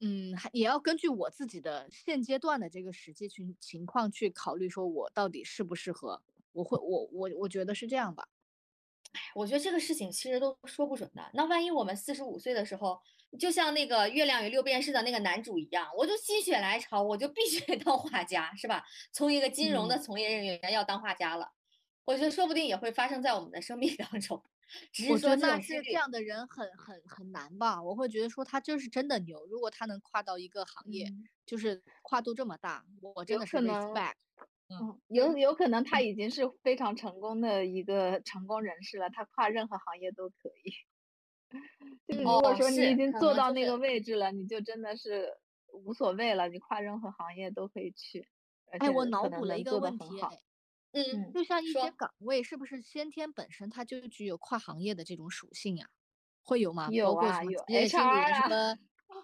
嗯，也要根据我自己的现阶段的这个实际情情况去考虑，说我到底适不适合。我会，我我我觉得是这样吧。哎，我觉得这个事情其实都说不准的。那万一我们四十五岁的时候，就像那个《月亮与六便士》的那个男主一样，我就心血来潮，我就必须得当画家，是吧？从一个金融的从业人员要当画家了，我觉得说不定也会发生在我们的生命当中。只是说那是这样的人很很很难吧？我会觉得说他就是真的牛，如果他能跨到一个行业，就是跨度这么大，我真的是 respect。嗯，有有可能他已经是非常成功的一个成功人士了，他跨任何行业都可以。就是如果说你已经做到那个位置了，你就真的是无所谓了，你跨任何行业都可以去。哎，我脑补了一个问题，嗯，就像一些岗位，是不是先天本身它就具有跨行业的这种属性呀？会有吗？有啊，有 HR 什么？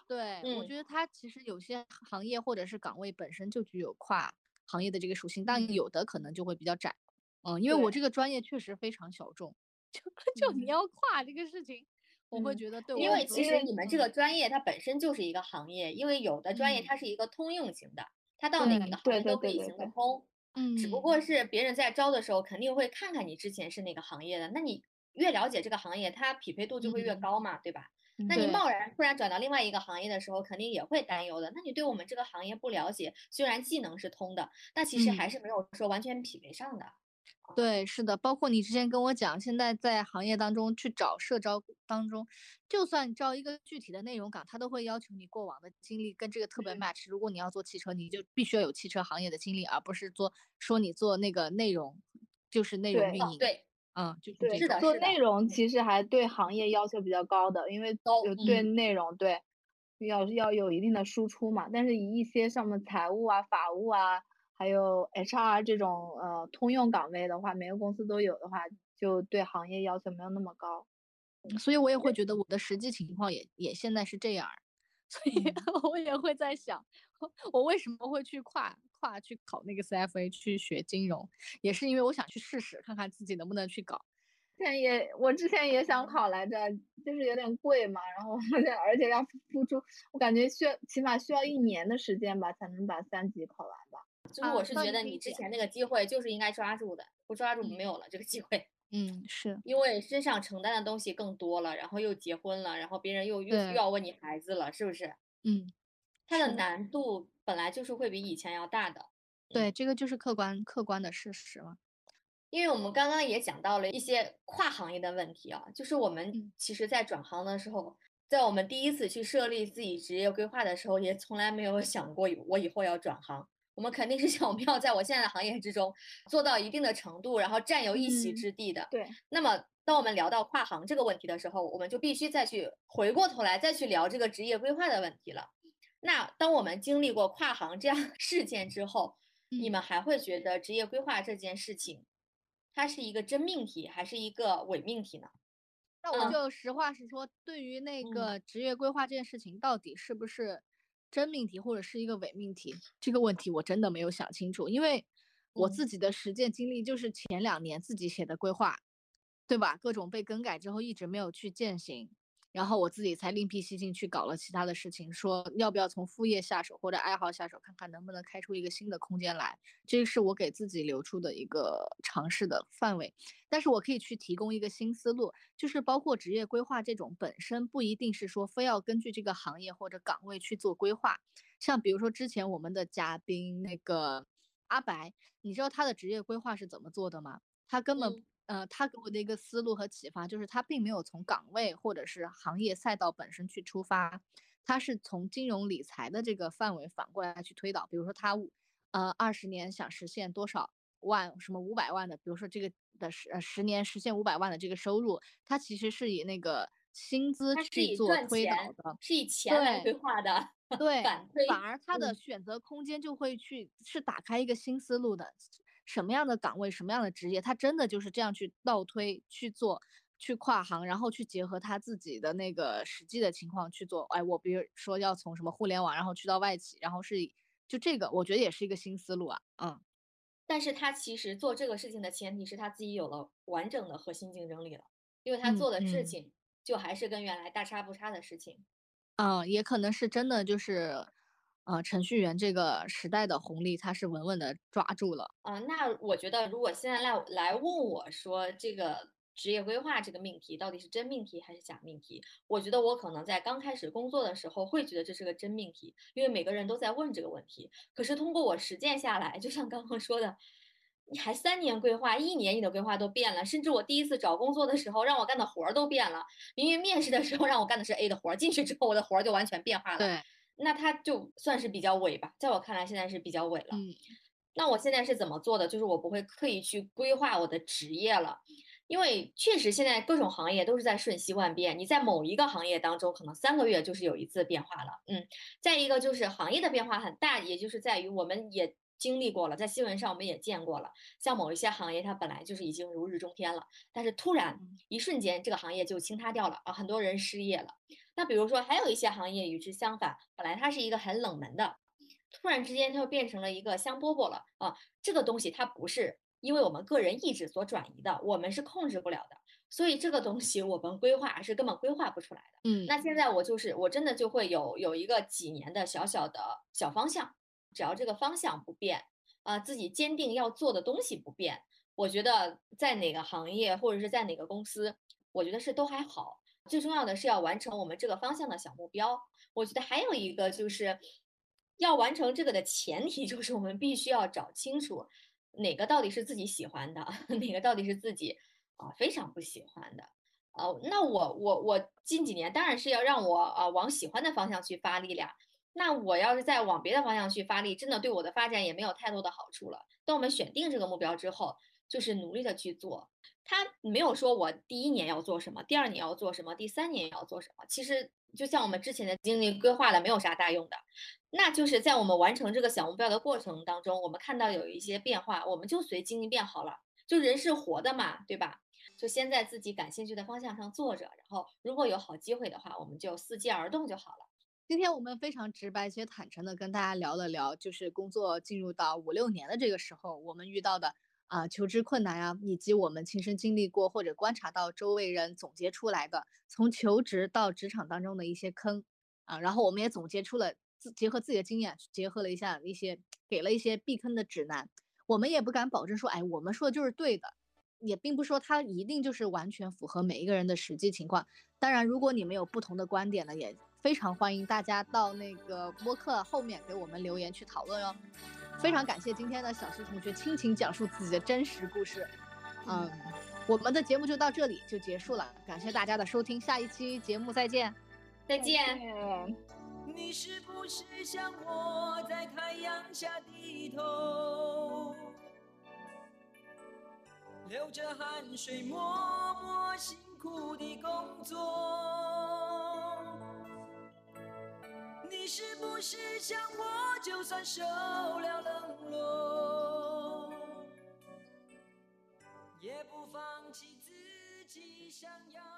对，我觉得它其实有些行业或者是岗位本身就具有跨。行业的这个属性，但有的可能就会比较窄，嗯，因为我这个专业确实非常小众，就就你要跨这个事情，我会觉得对。因为其实你们这个专业它本身就是一个行业，因为有的专业它是一个通用型的，它到哪个行业都可以行得通，嗯，只不过是别人在招的时候肯定会看看你之前是哪个行业的，那你越了解这个行业，它匹配度就会越高嘛，对吧？那你贸然突然转到另外一个行业的时候，肯定也会担忧的。那你对我们这个行业不了解，虽然技能是通的，但其实还是没有说完全匹配上的。对，是的，包括你之前跟我讲，现在在行业当中去找社招当中，就算招一个具体的内容岗，他都会要求你过往的经历跟这个特别 match。如果你要做汽车，你就必须要有汽车行业的经历，而不是做说你做那个内容，就是内容运营。对，嗯，就是对，是的，做内容其实还对行业要求比较高的，因为都对内容对要要有一定的输出嘛。但是以一些什么财务啊、法务啊。还有 HR 这种呃通用岗位的话，每个公司都有的话，就对行业要求没有那么高，所以我也会觉得我的实际情况也也现在是这样，所以我也会在想，我为什么会去跨跨去考那个 CFA 去学金融，也是因为我想去试试看看自己能不能去搞。之前也我之前也想考来着，就是有点贵嘛，然后而且要付出，我感觉需要起码需要一年的时间吧，才能把三级考完吧。就是我是觉得你之前那个机会就是应该抓住的，不抓住没有了这个机会。嗯，是因为身上承担的东西更多了，然后又结婚了，然后别人又又又要问你孩子了，是不是？嗯，它的难度本来就是会比以前要大的。对，这个就是客观客观的事实了。因为我们刚刚也讲到了一些跨行业的问题啊，就是我们其实在转行的时候，在我们第一次去设立自己职业规划的时候，也从来没有想过我以后要转行。我们肯定是想我们要在我现在的行业之中做到一定的程度，然后占有一席之地的。对。那么，当我们聊到跨行这个问题的时候，我们就必须再去回过头来再去聊这个职业规划的问题了。那当我们经历过跨行这样事件之后，你们还会觉得职业规划这件事情，它是一个真命题还是一个伪命题呢？那我就实话实说，对于那个职业规划这件事情，到底是不是？真命题或者是一个伪命题，这个问题我真的没有想清楚，因为我自己的实践经历就是前两年自己写的规划，对吧？各种被更改之后一直没有去践行。然后我自己才另辟蹊径去搞了其他的事情，说要不要从副业下手或者爱好下手，看看能不能开出一个新的空间来。这个是我给自己留出的一个尝试的范围。但是我可以去提供一个新思路，就是包括职业规划这种本身不一定是说非要根据这个行业或者岗位去做规划。像比如说之前我们的嘉宾那个阿白，你知道他的职业规划是怎么做的吗？他根本。呃，他给我的一个思路和启发就是，他并没有从岗位或者是行业赛道本身去出发，他是从金融理财的这个范围反过来去推导。比如说他，呃，二十年想实现多少万，什么五百万的，比如说这个的十呃十年实现五百万的这个收入，他其实是以那个薪资去做推导的，是以钱来规划的。对，反而他的选择空间就会去是打开一个新思路的。什么样的岗位，什么样的职业，他真的就是这样去倒推去做，去跨行，然后去结合他自己的那个实际的情况去做。哎，我比如说要从什么互联网，然后去到外企，然后是就这个，我觉得也是一个新思路啊。嗯，但是他其实做这个事情的前提是他自己有了完整的核心竞争力了，因为他做的事情就还是跟原来大差不差的事情。嗯，也可能是真的就是。呃，程序员这个时代的红利，他是稳稳的抓住了。啊，那我觉得，如果现在来来问我说，这个职业规划这个命题到底是真命题还是假命题？我觉得我可能在刚开始工作的时候会觉得这是个真命题，因为每个人都在问这个问题。可是通过我实践下来，就像刚刚说的，你还三年规划，一年你的规划都变了，甚至我第一次找工作的时候让我干的活儿都变了。明明面试的时候让我干的是 A 的活儿，进去之后我的活儿就完全变化了。对。那它就算是比较伪吧，在我看来现在是比较伪了。嗯，那我现在是怎么做的？就是我不会刻意去规划我的职业了，因为确实现在各种行业都是在瞬息万变。你在某一个行业当中，可能三个月就是有一次变化了。嗯，再一个就是行业的变化很大，也就是在于我们也经历过了，在新闻上我们也见过了，像某一些行业它本来就是已经如日中天了，但是突然一瞬间这个行业就倾塌掉了啊，很多人失业了。那比如说，还有一些行业与之相反，本来它是一个很冷门的，突然之间它就变成了一个香饽饽了啊！这个东西它不是因为我们个人意志所转移的，我们是控制不了的，所以这个东西 我们规划是根本规划不出来的。嗯，那现在我就是我真的就会有有一个几年的小小的小方向，只要这个方向不变啊，自己坚定要做的东西不变，我觉得在哪个行业或者是在哪个公司，我觉得是都还好。最重要的是要完成我们这个方向的小目标。我觉得还有一个就是要完成这个的前提，就是我们必须要找清楚哪个到底是自己喜欢的，哪个到底是自己啊非常不喜欢的。呃，那我我我近几年当然是要让我呃往喜欢的方向去发力了。那我要是再往别的方向去发力，真的对我的发展也没有太多的好处了。当我们选定这个目标之后，就是努力的去做。他没有说我第一年要做什么，第二年要做什么，第三年要做什么。其实就像我们之前的经历规划的，没有啥大用的。那就是在我们完成这个小目标的过程当中，我们看到有一些变化，我们就随经历变好了。就人是活的嘛，对吧？就先在自己感兴趣的方向上做着，然后如果有好机会的话，我们就伺机而动就好了。今天我们非常直白且坦诚的跟大家聊了聊，就是工作进入到五六年的这个时候，我们遇到的啊求职困难呀，以及我们亲身经历过或者观察到周围人总结出来的从求职到职场当中的一些坑啊，然后我们也总结出了自结合自己的经验，结合了一下一些给了一些避坑的指南。我们也不敢保证说，哎，我们说的就是对的，也并不说它一定就是完全符合每一个人的实际情况。当然，如果你们有不同的观点呢，也。非常欢迎大家到那个播客后面给我们留言去讨论哦。非常感谢今天的小溪同学倾情讲述自己的真实故事。嗯，我们的节目就到这里就结束了，感谢大家的收听，下一期节目再见，再见。你是不是像我在太阳下低头，流着汗水默默辛苦的工作？你是不是想我，就算受了冷落，也不放弃自己想要？